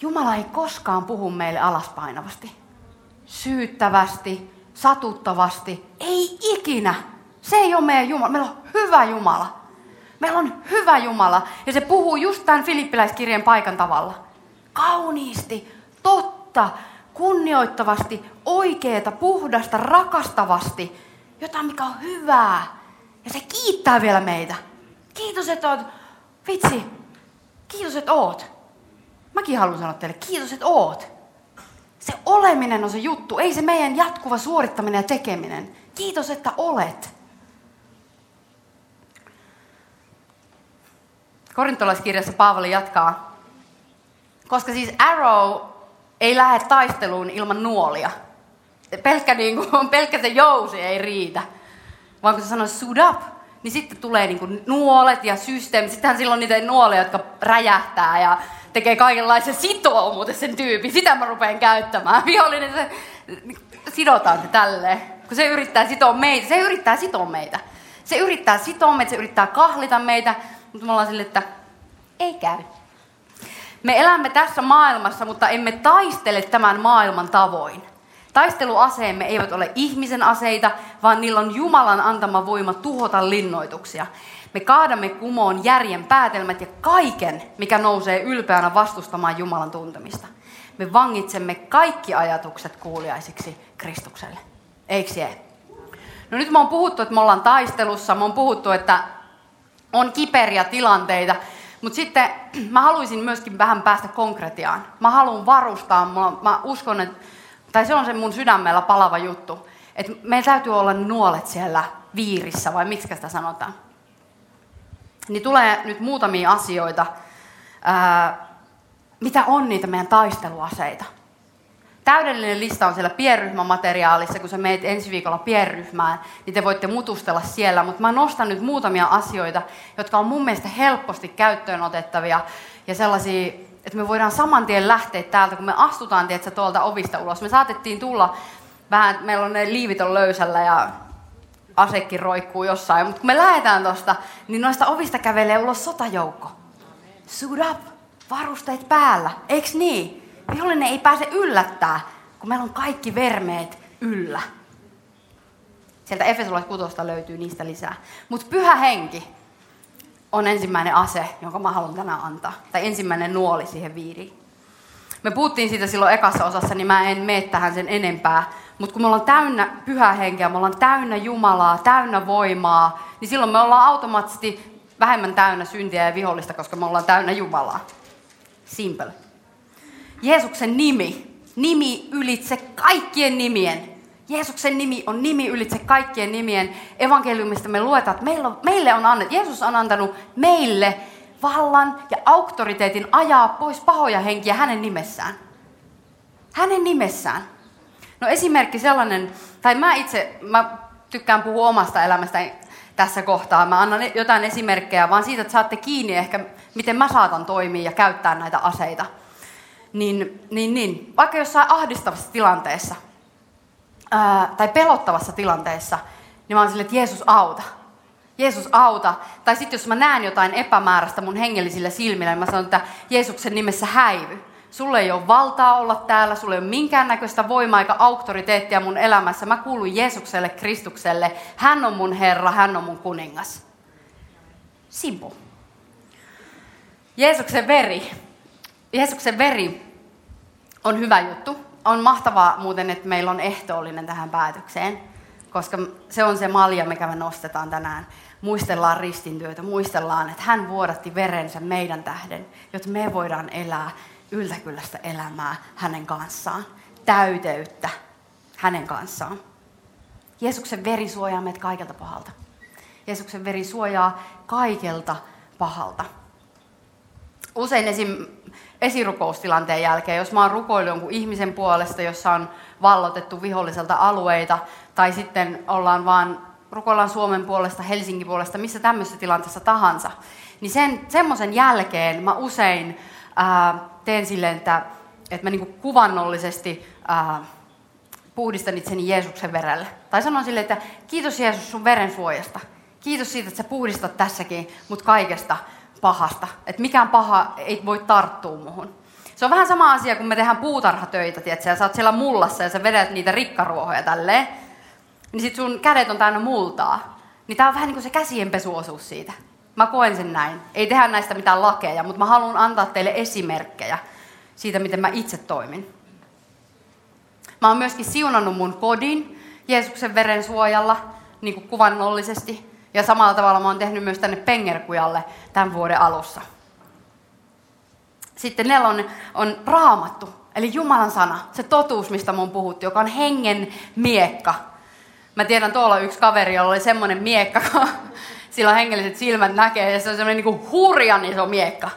Jumala ei koskaan puhu meille alaspainavasti, syyttävästi, satuttavasti, ei ikinä. Se ei ole meidän Jumala. Meillä on hyvä Jumala. Meillä on hyvä Jumala. Ja se puhuu just tämän Filippiläiskirjan paikan tavalla. Kauniisti, totta, kunnioittavasti, oikeeta, puhdasta, rakastavasti. Jotain, mikä on hyvää. Ja se kiittää vielä meitä. Kiitos, että oot. Vitsi, kiitos, että oot. Mäkin haluan sanoa teille, kiitos, että oot. Se oleminen on se juttu, ei se meidän jatkuva suorittaminen ja tekeminen. Kiitos, että olet. Korintolaiskirjassa Paavali jatkaa, koska siis arrow ei lähde taisteluun ilman nuolia. Pelkkä, niin kuin, pelkkä se jousi ei riitä. Vaan kun se sanoo suit up, niin sitten tulee niin kuin nuolet ja systeemi. Sittenhän silloin niitä nuolia, jotka räjähtää ja tekee kaikenlaisen sitoo muuten sen tyypin. Sitä mä rupean käyttämään. Vihollinen se, sidotaan se tälleen. Kun se yrittää sitoa meitä, se yrittää sitoa meitä. Se yrittää sitoa meitä, se yrittää kahlita meitä, mutta me ollaan sille, että ei käy. Me elämme tässä maailmassa, mutta emme taistele tämän maailman tavoin. Taisteluaseemme eivät ole ihmisen aseita, vaan niillä on Jumalan antama voima tuhota linnoituksia. Me kaadamme kumoon järjen päätelmät ja kaiken, mikä nousee ylpeänä vastustamaan Jumalan tuntemista. Me vangitsemme kaikki ajatukset kuuliaisiksi Kristukselle. Eikö se? No nyt me on puhuttu, että me ollaan taistelussa, me on puhuttu, että on kiperiä tilanteita, Mutta sitten mä haluaisin myöskin vähän päästä konkretiaan. Mä haluan varustaa, mä, mä uskon, että, tai se on se mun sydämellä palava juttu, että meillä täytyy olla nuolet siellä viirissä, vai miksi sitä sanotaan. Niin tulee nyt muutamia asioita, ää, mitä on niitä meidän taisteluaseita. Täydellinen lista on siellä pienryhmämateriaalissa, kun sä meet ensi viikolla pienryhmään, niin te voitte mutustella siellä. Mutta mä nostan nyt muutamia asioita, jotka on mun mielestä helposti käyttöön otettavia ja sellaisia, että me voidaan saman tien lähteä täältä, kun me astutaan tietysti, tuolta ovista ulos. Me saatettiin tulla vähän, meillä on ne liivit on löysällä ja asekin roikkuu jossain, mutta kun me lähdetään tosta, niin noista ovista kävelee ulos sotajoukko. Suit up, varusteet päällä, eiks niin? Vihollinen ei pääse yllättää, kun meillä on kaikki vermeet yllä. Sieltä Efesolais löytyy niistä lisää. Mutta pyhä henki on ensimmäinen ase, jonka mä haluan tänään antaa. Tai ensimmäinen nuoli siihen viiriin. Me puhuttiin siitä silloin ekassa osassa, niin mä en mene tähän sen enempää. Mutta kun me ollaan täynnä pyhää henkeä, me ollaan täynnä Jumalaa, täynnä voimaa, niin silloin me ollaan automaattisesti vähemmän täynnä syntiä ja vihollista, koska me ollaan täynnä Jumalaa. Simple. Jeesuksen nimi, nimi ylitse kaikkien nimien. Jeesuksen nimi on nimi ylitse kaikkien nimien. Evankeliumista me luetaan, että meillä on, meille on annettu, Jeesus on antanut meille vallan ja auktoriteetin ajaa pois pahoja henkiä hänen nimessään. Hänen nimessään. No esimerkki sellainen, tai mä itse, mä tykkään puhua omasta elämästäni tässä kohtaa. Mä annan jotain esimerkkejä vaan siitä, että saatte kiinni ehkä, miten mä saatan toimia ja käyttää näitä aseita niin, niin, niin vaikka jossain ahdistavassa tilanteessa ää, tai pelottavassa tilanteessa, niin mä oon silleen, että Jeesus auta. Jeesus auta. Tai sitten jos mä näen jotain epämääräistä mun hengellisillä silmillä, niin mä sanon, että Jeesuksen nimessä häivy. Sulle ei ole valtaa olla täällä, sulle ei ole minkäännäköistä voimaa eikä auktoriteettia mun elämässä. Mä kuulun Jeesukselle, Kristukselle. Hän on mun Herra, hän on mun kuningas. Simple. Jeesuksen veri Jeesuksen veri on hyvä juttu. On mahtavaa muuten, että meillä on ehtoollinen tähän päätökseen, koska se on se malja, mikä me nostetaan tänään. Muistellaan ristintyötä, muistellaan, että hän vuodatti verensä meidän tähden, jotta me voidaan elää yltäkyllästä elämää hänen kanssaan, täyteyttä hänen kanssaan. Jeesuksen veri suojaa meitä kaikelta pahalta. Jeesuksen veri suojaa kaikelta pahalta. Usein esim esirukoustilanteen jälkeen, jos mä oon rukoillut jonkun ihmisen puolesta, jossa on vallotettu viholliselta alueita, tai sitten ollaan vaan rukoillaan Suomen puolesta, Helsingin puolesta, missä tämmöisessä tilanteessa tahansa, niin sen, semmoisen jälkeen mä usein ää, teen silleen, että, että mä niinku kuvannollisesti ää, puhdistan itseni Jeesuksen verelle. Tai sanon silleen, että kiitos Jeesus sun veren suojasta. Kiitos siitä, että sä puhdistat tässäkin, mutta kaikesta pahasta. Että mikään paha ei voi tarttua muhun. Se on vähän sama asia, kun me tehdään puutarhatöitä, tiedätkö, ja sä oot siellä mullassa ja sä vedät niitä rikkaruohoja tälleen, niin sit sun kädet on täynnä multaa. Niin tää on vähän niin kuin se käsienpesuosuus siitä. Mä koen sen näin. Ei tehdä näistä mitään lakeja, mutta mä haluan antaa teille esimerkkejä siitä, miten mä itse toimin. Mä oon myöskin siunannut mun kodin Jeesuksen veren suojalla, niin kuin kuvannollisesti. Ja samalla tavalla mä oon tehnyt myös tänne Pengerkujalle tämän vuoden alussa. Sitten nelonen on raamattu, eli Jumalan sana, se totuus, mistä mun puhuttu, joka on hengen miekka. Mä tiedän, tuolla yksi kaveri, jolla oli semmoinen miekka, kun sillä hengelliset silmät näkee, ja se on semmoinen niin hurjan iso miekka.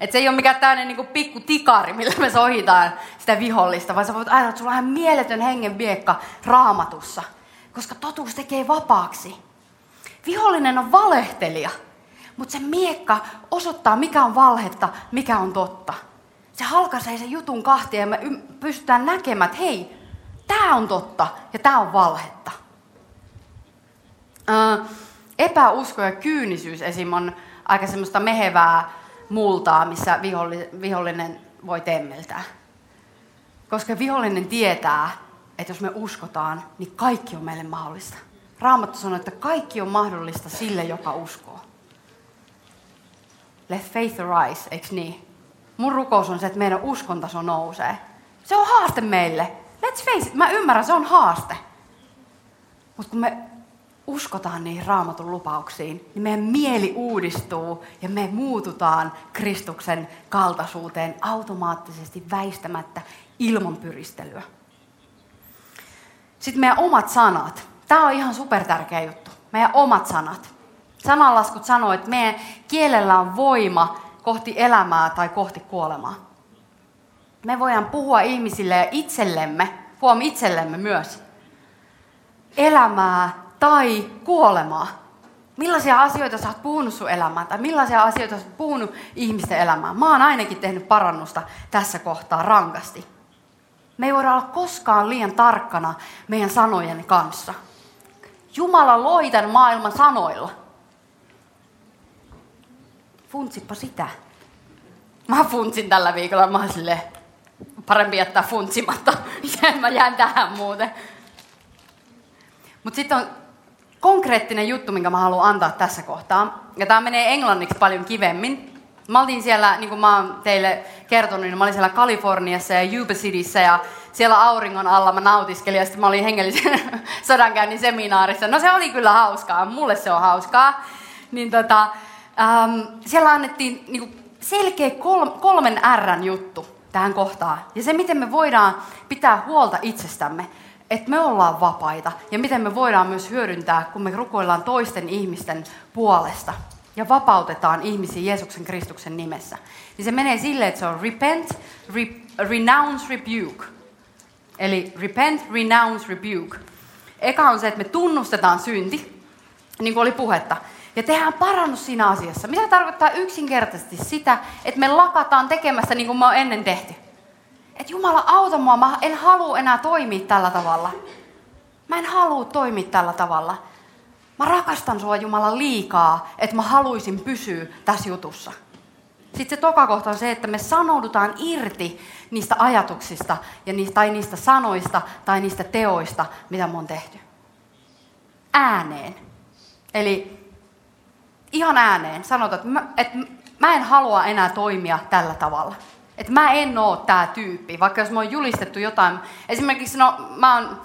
Et se ei ole mikään tämmöinen niin pikku tikari, millä me sohitaan sitä vihollista, vaan sä voit ajatella, että sulla on ihan mieletön hengen miekka raamatussa. Koska totuus tekee vapaaksi. Vihollinen on valehtelija, mutta se miekka osoittaa, mikä on valhetta, mikä on totta. Se halkaisee sen jutun kahtia ja me pystytään näkemään, että hei, tämä on totta ja tämä on valhetta. epäusko ja kyynisyys esim. on aika semmoista mehevää multaa, missä vihollinen voi temmeltää. Koska vihollinen tietää, että jos me uskotaan, niin kaikki on meille mahdollista. Raamattu sanoo, että kaikki on mahdollista sille, joka uskoo. Let faith arise, eikö niin? Mun rukous on se, että meidän uskontaso nousee. Se on haaste meille. Let's face it, mä ymmärrän, se on haaste. Mutta kun me uskotaan niihin raamatun lupauksiin, niin meidän mieli uudistuu ja me muututaan Kristuksen kaltaisuuteen automaattisesti väistämättä ilman pyristelyä. Sitten meidän omat sanat. Tämä on ihan super tärkeä juttu. Meidän omat sanat. Sananlaskut sanoo, että meidän kielellä on voima kohti elämää tai kohti kuolemaa. Me voidaan puhua ihmisille ja itsellemme, huom itsellemme myös, elämää tai kuolemaa. Millaisia asioita sä oot puhunut sun elämään tai millaisia asioita sä oot puhunut ihmisten elämään. Mä oon ainakin tehnyt parannusta tässä kohtaa rankasti. Me ei voida olla koskaan liian tarkkana meidän sanojen kanssa. Jumala loi tämän maailman sanoilla. Funtsippa sitä. Mä funtsin tällä viikolla. Mä oon silleen, parempi jättää funtsimatta. mä jään tähän muuten. Mutta sitten on konkreettinen juttu, minkä mä haluan antaa tässä kohtaa. Ja tämä menee englanniksi paljon kivemmin. Mä olin siellä, niin kuin mä oon teille kertonut, niin mä olin siellä Kaliforniassa ja Yuba Cityssä ja siellä auringon alla mä nautiskelin ja sitten mä olin hengellisen sodankäynnin seminaarissa. No se oli kyllä hauskaa, mulle se on hauskaa. Niin tota, ähm, siellä annettiin niin kuin selkeä kol, kolmen Rn juttu tähän kohtaan. Ja se, miten me voidaan pitää huolta itsestämme, että me ollaan vapaita ja miten me voidaan myös hyödyntää, kun me rukoillaan toisten ihmisten puolesta ja vapautetaan ihmisiä Jeesuksen Kristuksen nimessä. Niin se menee silleen, että se on repent, re, renounce, rebuke. Eli repent, renounce, rebuke. Eka on se, että me tunnustetaan synti, niin kuin oli puhetta, ja tehdään parannus siinä asiassa. Mitä tarkoittaa yksinkertaisesti sitä, että me lakataan tekemässä niin kuin me on ennen tehty. Että Jumala auta mua, mä en halua enää toimia tällä tavalla. Mä en halua toimia tällä tavalla. Mä rakastan sua Jumala liikaa, että mä haluaisin pysyä tässä jutussa. Sitten se toka kohta on se, että me sanoudutaan irti niistä ajatuksista ja niistä, tai niistä sanoista tai niistä teoista, mitä me on tehty. Ääneen. Eli ihan ääneen sanotaan, että mä, että mä en halua enää toimia tällä tavalla. Että mä en oo tää tyyppi, vaikka jos mä oon julistettu jotain. Esimerkiksi no, mä oon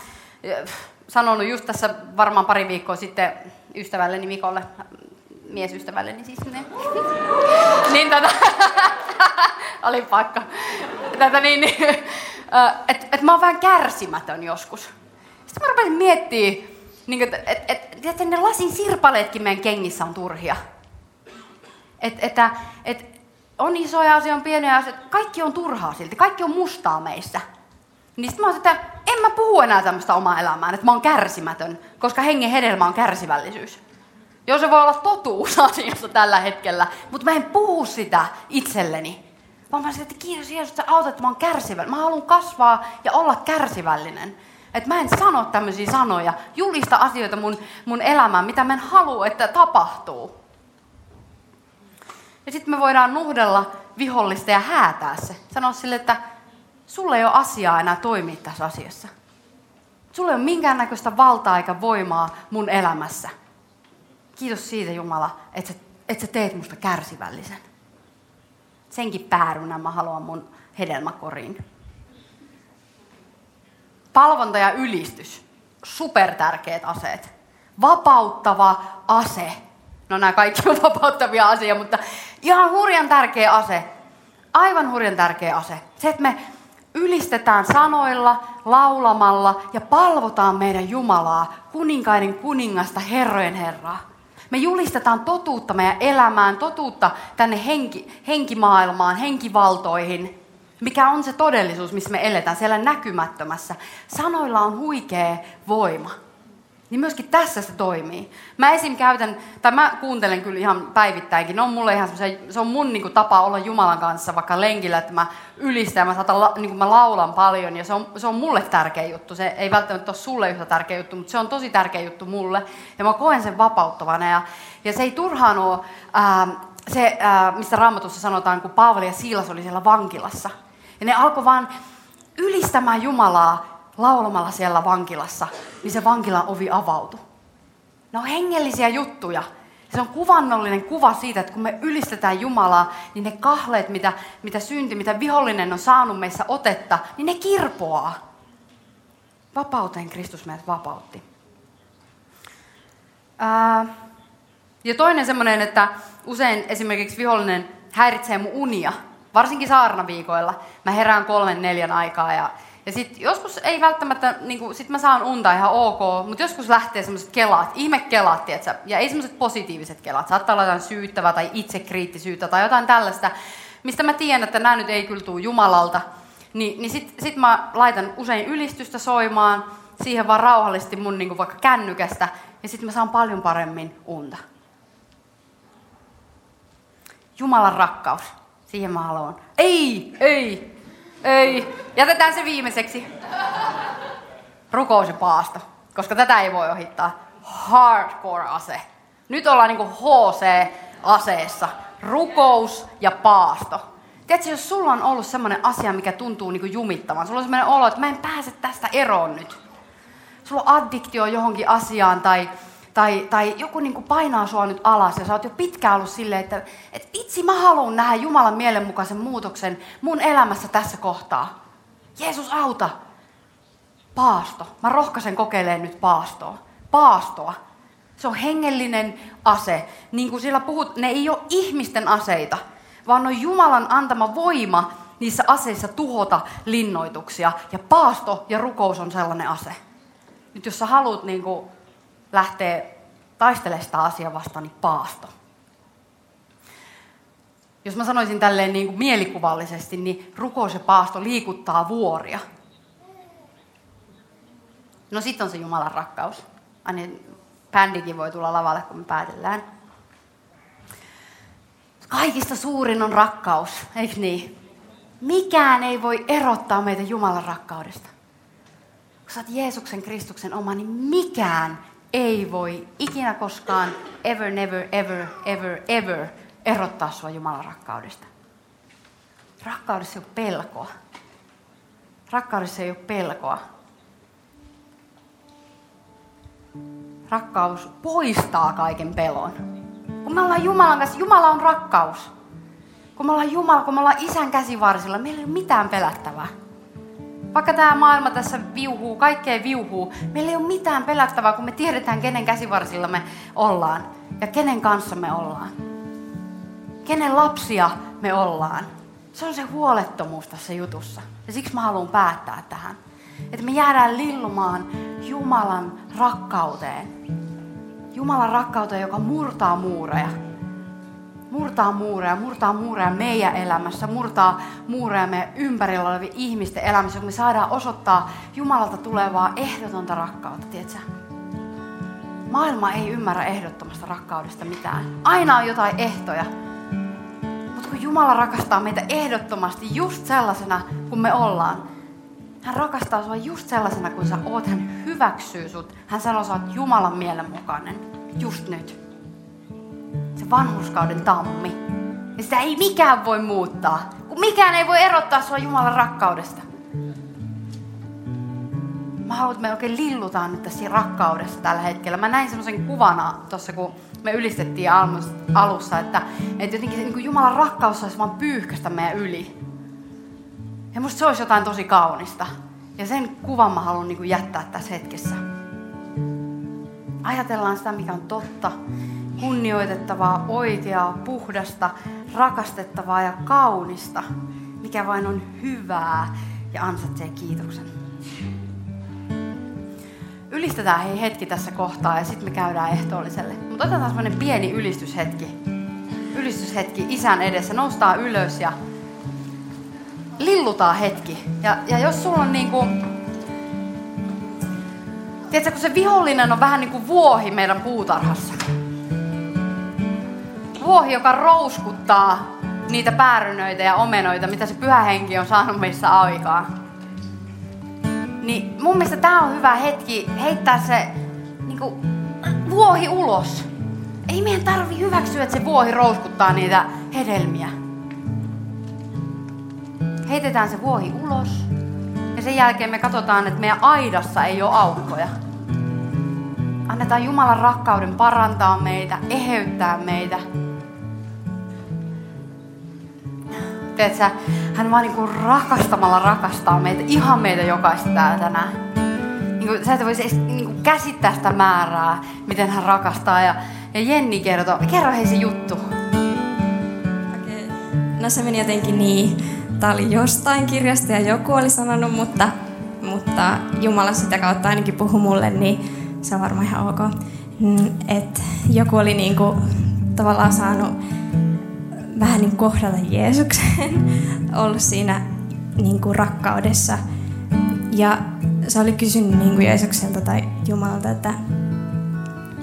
sanonut just tässä varmaan pari viikkoa sitten ystävälleni Mikolle, miesystävälleni siis ne. niin tota, oli pakko. Tätä niin, niin että et mä oon vähän kärsimätön joskus. Sitten mä rupesin miettimään, niin että et, et, et, ne lasin sirpaleetkin meidän kengissä on turhia. Et, että et, on isoja asioita, on pieniä asioita, kaikki on turhaa silti, kaikki on mustaa meissä. Niin sitten mä oon, että en mä puhu enää tämmöistä omaa elämään, että mä oon kärsimätön, koska hengen hedelmä on kärsivällisyys. Jos se voi olla totuus asiassa tällä hetkellä, mutta mä en puhu sitä itselleni. Vaan mä sanoin, että kiitos Jeesus, että autat, että mä oon kärsivällinen. Mä haluan kasvaa ja olla kärsivällinen. Että mä en sano tämmöisiä sanoja, julista asioita mun, mun elämään, mitä mä en halua, että tapahtuu. Ja sitten me voidaan nuhdella vihollista ja häätää se. Sanoa sille, että sulle ei ole asiaa enää toimia tässä asiassa. Sulle ei ole minkäännäköistä valtaa eikä voimaa mun elämässä. Kiitos siitä Jumala, että sä, että sä teet musta kärsivällisen. Senkin päärynä mä haluan mun hedelmäkoriin. Palvonta ja ylistys. Supertärkeät aseet. Vapauttava ase. No nämä kaikki on vapauttavia asioita, mutta ihan hurjan tärkeä ase. Aivan hurjan tärkeä ase. Se, että me ylistetään sanoilla, laulamalla ja palvotaan meidän Jumalaa, kuninkaiden kuningasta, herrojen Herraa. Me julistetaan totuutta meidän elämään, totuutta tänne henki, henkimaailmaan, henkivaltoihin, mikä on se todellisuus, missä me eletään, siellä näkymättömässä. Sanoilla on huikea voima niin myöskin tässä se toimii. Mä esim. käytän, tai mä kuuntelen kyllä ihan päivittäinkin, ne on mulle ihan se on mun niin kuin, tapa olla Jumalan kanssa vaikka lenkillä, että mä ylistän, mä, saatan, niin kuin, mä laulan paljon ja se on, se on mulle tärkeä juttu. Se ei välttämättä ole sulle yhtä tärkeä juttu, mutta se on tosi tärkeä juttu mulle ja mä koen sen vapauttavana ja, ja se ei turhaan ole ää, se, ää, mistä Raamatussa sanotaan, kun Paavali ja Siilas oli siellä vankilassa. Ja ne alkoi vaan ylistämään Jumalaa laulamalla siellä vankilassa, niin se vankilan ovi avautui. Ne on hengellisiä juttuja. Se on kuvannollinen kuva siitä, että kun me ylistetään Jumalaa, niin ne kahleet, mitä, mitä synti, mitä vihollinen on saanut meissä otetta, niin ne kirpoaa. Vapauteen Kristus meidät vapautti. Ää, ja toinen semmoinen, että usein esimerkiksi vihollinen häiritsee mun unia, varsinkin saarnaviikoilla. Mä herään kolmen neljän aikaa ja, ja sit joskus ei välttämättä, niin kuin, sit mä saan unta ihan ok, mutta joskus lähtee semmoiset kelat, ihmekelat, tietsä, ja ei semmoiset positiiviset kelat. Saattaa olla jotain syyttävää tai itsekriittisyyttä tai jotain tällaista, mistä mä tiedän, että nämä nyt ei kyllä tule Jumalalta. Ni, niin sit, sit mä laitan usein ylistystä soimaan, siihen vaan rauhallisesti mun niin vaikka kännykästä, ja sitten mä saan paljon paremmin unta. Jumalan rakkaus. Siihen mä haluan. Ei, ei, ei. Jätetään se viimeiseksi. Rukous ja paasto. Koska tätä ei voi ohittaa. Hardcore-ase. Nyt ollaan niinku HC-aseessa. Rukous ja paasto. Tiedätkö, jos sulla on ollut semmoinen asia, mikä tuntuu niinku jumittavan, sulla on semmoinen olo, että mä en pääse tästä eroon nyt. Sulla on addiktio johonkin asiaan tai tai, tai joku niin kuin painaa sua nyt alas ja sä oot jo pitkään ollut silleen, että, että itse mä haluan nähdä Jumalan mielenmukaisen muutoksen mun elämässä tässä kohtaa. Jeesus auta. Paasto. Mä rohkaisen kokeilemaan nyt paastoa. Paastoa. Se on hengellinen ase. Niin kuin siellä puhut, ne ei ole ihmisten aseita, vaan on Jumalan antama voima niissä aseissa tuhota linnoituksia. Ja paasto ja rukous on sellainen ase. Nyt jos sä haluat niin kuin lähtee taistelemaan sitä asiaa vastaan, niin paasto. Jos mä sanoisin tälleen niin kuin mielikuvallisesti, niin rukous ja paasto liikuttaa vuoria. No sitten on se Jumalan rakkaus. Aina bändikin voi tulla lavalle, kun me päätellään. Kaikista suurin on rakkaus, eikö niin? Mikään ei voi erottaa meitä Jumalan rakkaudesta. Kun sä oot Jeesuksen Kristuksen oma, niin mikään ei voi ikinä koskaan, ever, never, ever, ever, ever erottaa sua Jumalan rakkaudesta. Rakkaudessa ei ole pelkoa. Rakkaudessa ei ole pelkoa. Rakkaus poistaa kaiken pelon. Kun me ollaan Jumalan kanssa, Jumala on rakkaus. Kun me ollaan Jumala, kun me ollaan isän käsivarsilla, meillä ei ole mitään pelättävää. Vaikka tämä maailma tässä viuhuu, kaikkea viuhuu, meillä ei ole mitään pelättävää, kun me tiedetään, kenen käsivarsilla me ollaan ja kenen kanssa me ollaan. Kenen lapsia me ollaan. Se on se huolettomuus tässä jutussa. Ja siksi mä haluan päättää tähän. Että me jäädään lillumaan Jumalan rakkauteen. Jumalan rakkauteen, joka murtaa muureja murtaa muureja, murtaa muureja meidän elämässä, murtaa muureja meidän ympärillä olevien ihmisten elämässä, kun me saadaan osoittaa Jumalalta tulevaa ehdotonta rakkautta, tiedätkö? Maailma ei ymmärrä ehdottomasta rakkaudesta mitään. Aina on jotain ehtoja. Mutta kun Jumala rakastaa meitä ehdottomasti just sellaisena kuin me ollaan, hän rakastaa sinua just sellaisena kuin sä oot. Hän hyväksyy sut. Hän sanoo, sä oot Jumalan mielenmukainen. Just nyt se vanhuskauden tammi. Ja sitä ei mikään voi muuttaa, kun mikään ei voi erottaa sua Jumalan rakkaudesta. Mä haluan, että me oikein lillutaan nyt tässä rakkaudessa tällä hetkellä. Mä näin semmoisen kuvana tuossa, kun me ylistettiin alussa, että, että jotenkin se, niin Jumalan rakkaus saisi vaan pyyhkästä meidän yli. Ja musta se olisi jotain tosi kaunista. Ja sen kuvan mä haluan niin jättää tässä hetkessä. Ajatellaan sitä, mikä on totta kunnioitettavaa, oikeaa, puhdasta, rakastettavaa ja kaunista, mikä vain on hyvää ja ansaitsee kiitoksen. Ylistetään hei hetki tässä kohtaa ja sitten me käydään ehtoolliselle. Mutta otetaan semmoinen pieni ylistyshetki. Ylistyshetki isän edessä. Noustaan ylös ja lillutaan hetki. Ja, ja jos sulla on niinku... Tiedätkö, kun se vihollinen on vähän niin kuin vuohi meidän puutarhassa vuohi, joka rouskuttaa niitä päärynöitä ja omenoita, mitä se pyhä henki on saanut meissä aikaa. Niin mun mielestä tämä on hyvä hetki heittää se niin kuin, vuohi ulos. Ei meidän tarvi hyväksyä, että se vuohi rouskuttaa niitä hedelmiä. Heitetään se vuohi ulos. Ja sen jälkeen me katsotaan, että meidän aidassa ei ole aukkoja. Annetaan Jumalan rakkauden parantaa meitä, eheyttää meitä. Tiedätkö, hän vaan niin kuin rakastamalla rakastaa meitä, ihan meitä jokaista täällä tänään. kuin, sä et voisi edes niin kuin, käsittää sitä määrää, miten hän rakastaa. Ja, ja Jenni kertoo, kerro hei se juttu. Okei. No se meni jotenkin niin, tämä oli jostain kirjasta ja joku oli sanonut, mutta, mutta Jumala sitä kautta ainakin puhui mulle, niin se on varmaan ihan ok. Mm, Et joku oli niinku tavallaan saanut vähän niin kohdata Jeesuksen, ollut siinä niin kuin rakkaudessa. Ja se oli kysynyt niin kuin Jeesukselta tai Jumalalta, että,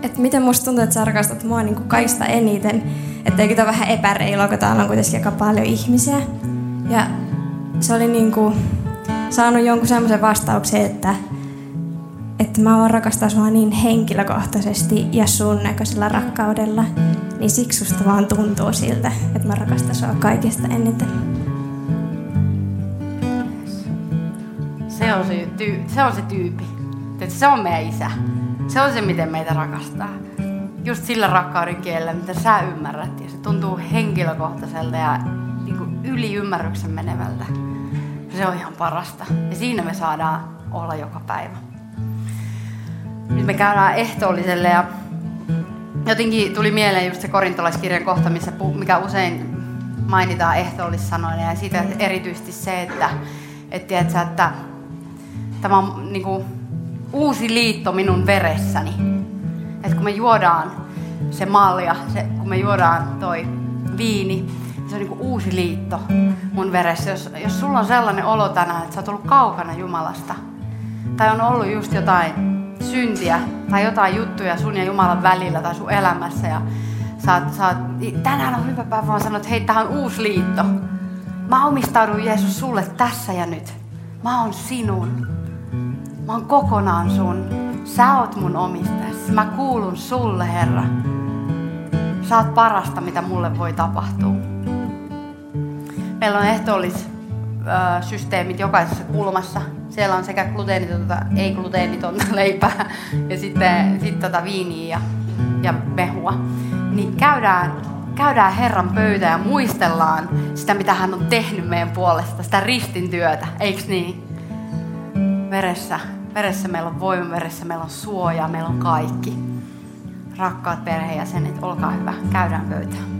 että miten musta tuntuu, että sä rakastat mua niin kuin kaikista eniten. Että eikö tämä vähän epäreilua, kun täällä on kuitenkin aika paljon ihmisiä. Ja se oli niin kuin saanut jonkun semmoisen vastauksen, että, että mä voin rakastaa sua niin henkilökohtaisesti ja sun näköisellä rakkaudella, niin siksi susta vaan tuntuu siltä, että mä rakastan sua kaikista eniten. Se on se, tyy- se, on se. Tiedätkö, se on meidän isä. Se on se, miten meitä rakastaa. Just sillä rakkauden kielellä, mitä sä ymmärrät. Ja se tuntuu henkilökohtaiselta ja niin kuin yli ymmärryksen menevältä. Se on ihan parasta. Ja siinä me saadaan olla joka päivä. Nyt me käydään ehtoolliselle ja jotenkin tuli mieleen just se korintolaiskirjan kohta, missä, mikä usein mainitaan ehtoollissanoina ja siitä erityisesti se, että, että, tiedätkö, että tämä on niin kuin, uusi liitto minun veressäni. Että kun me juodaan se malja, se, kun me juodaan toi viini, se on niin kuin uusi liitto mun veressä. Jos, jos sulla on sellainen olo tänään, että sä oot ollut kaukana Jumalasta, tai on ollut just jotain syntiä tai jotain juttuja sun ja Jumalan välillä tai sun elämässä ja sä oot, sä oot, tänään on hyvä päivä vaan sanoa, että hei, tähän on uusi liitto. Mä omistaudun Jeesus sulle tässä ja nyt. Mä oon sinun. Mä oon kokonaan sun. Sä oot mun omistajasi. Mä kuulun sulle, Herra. Sä oot parasta, mitä mulle voi tapahtua. Meillä on ehtoollis systeemit jokaisessa kulmassa. Siellä on sekä gluteenitonta, ei-gluteenitonta leipää ja sitten sit tota viiniä ja, ja mehua. Niin käydään, käydään Herran pöytä ja muistellaan sitä, mitä hän on tehnyt meidän puolesta, sitä ristin työtä, eiks niin? Veressä, veressä meillä on voima, veressä meillä on suoja, meillä on kaikki. Rakkaat perheenjäsenet, olkaa hyvä, käydään pöytään.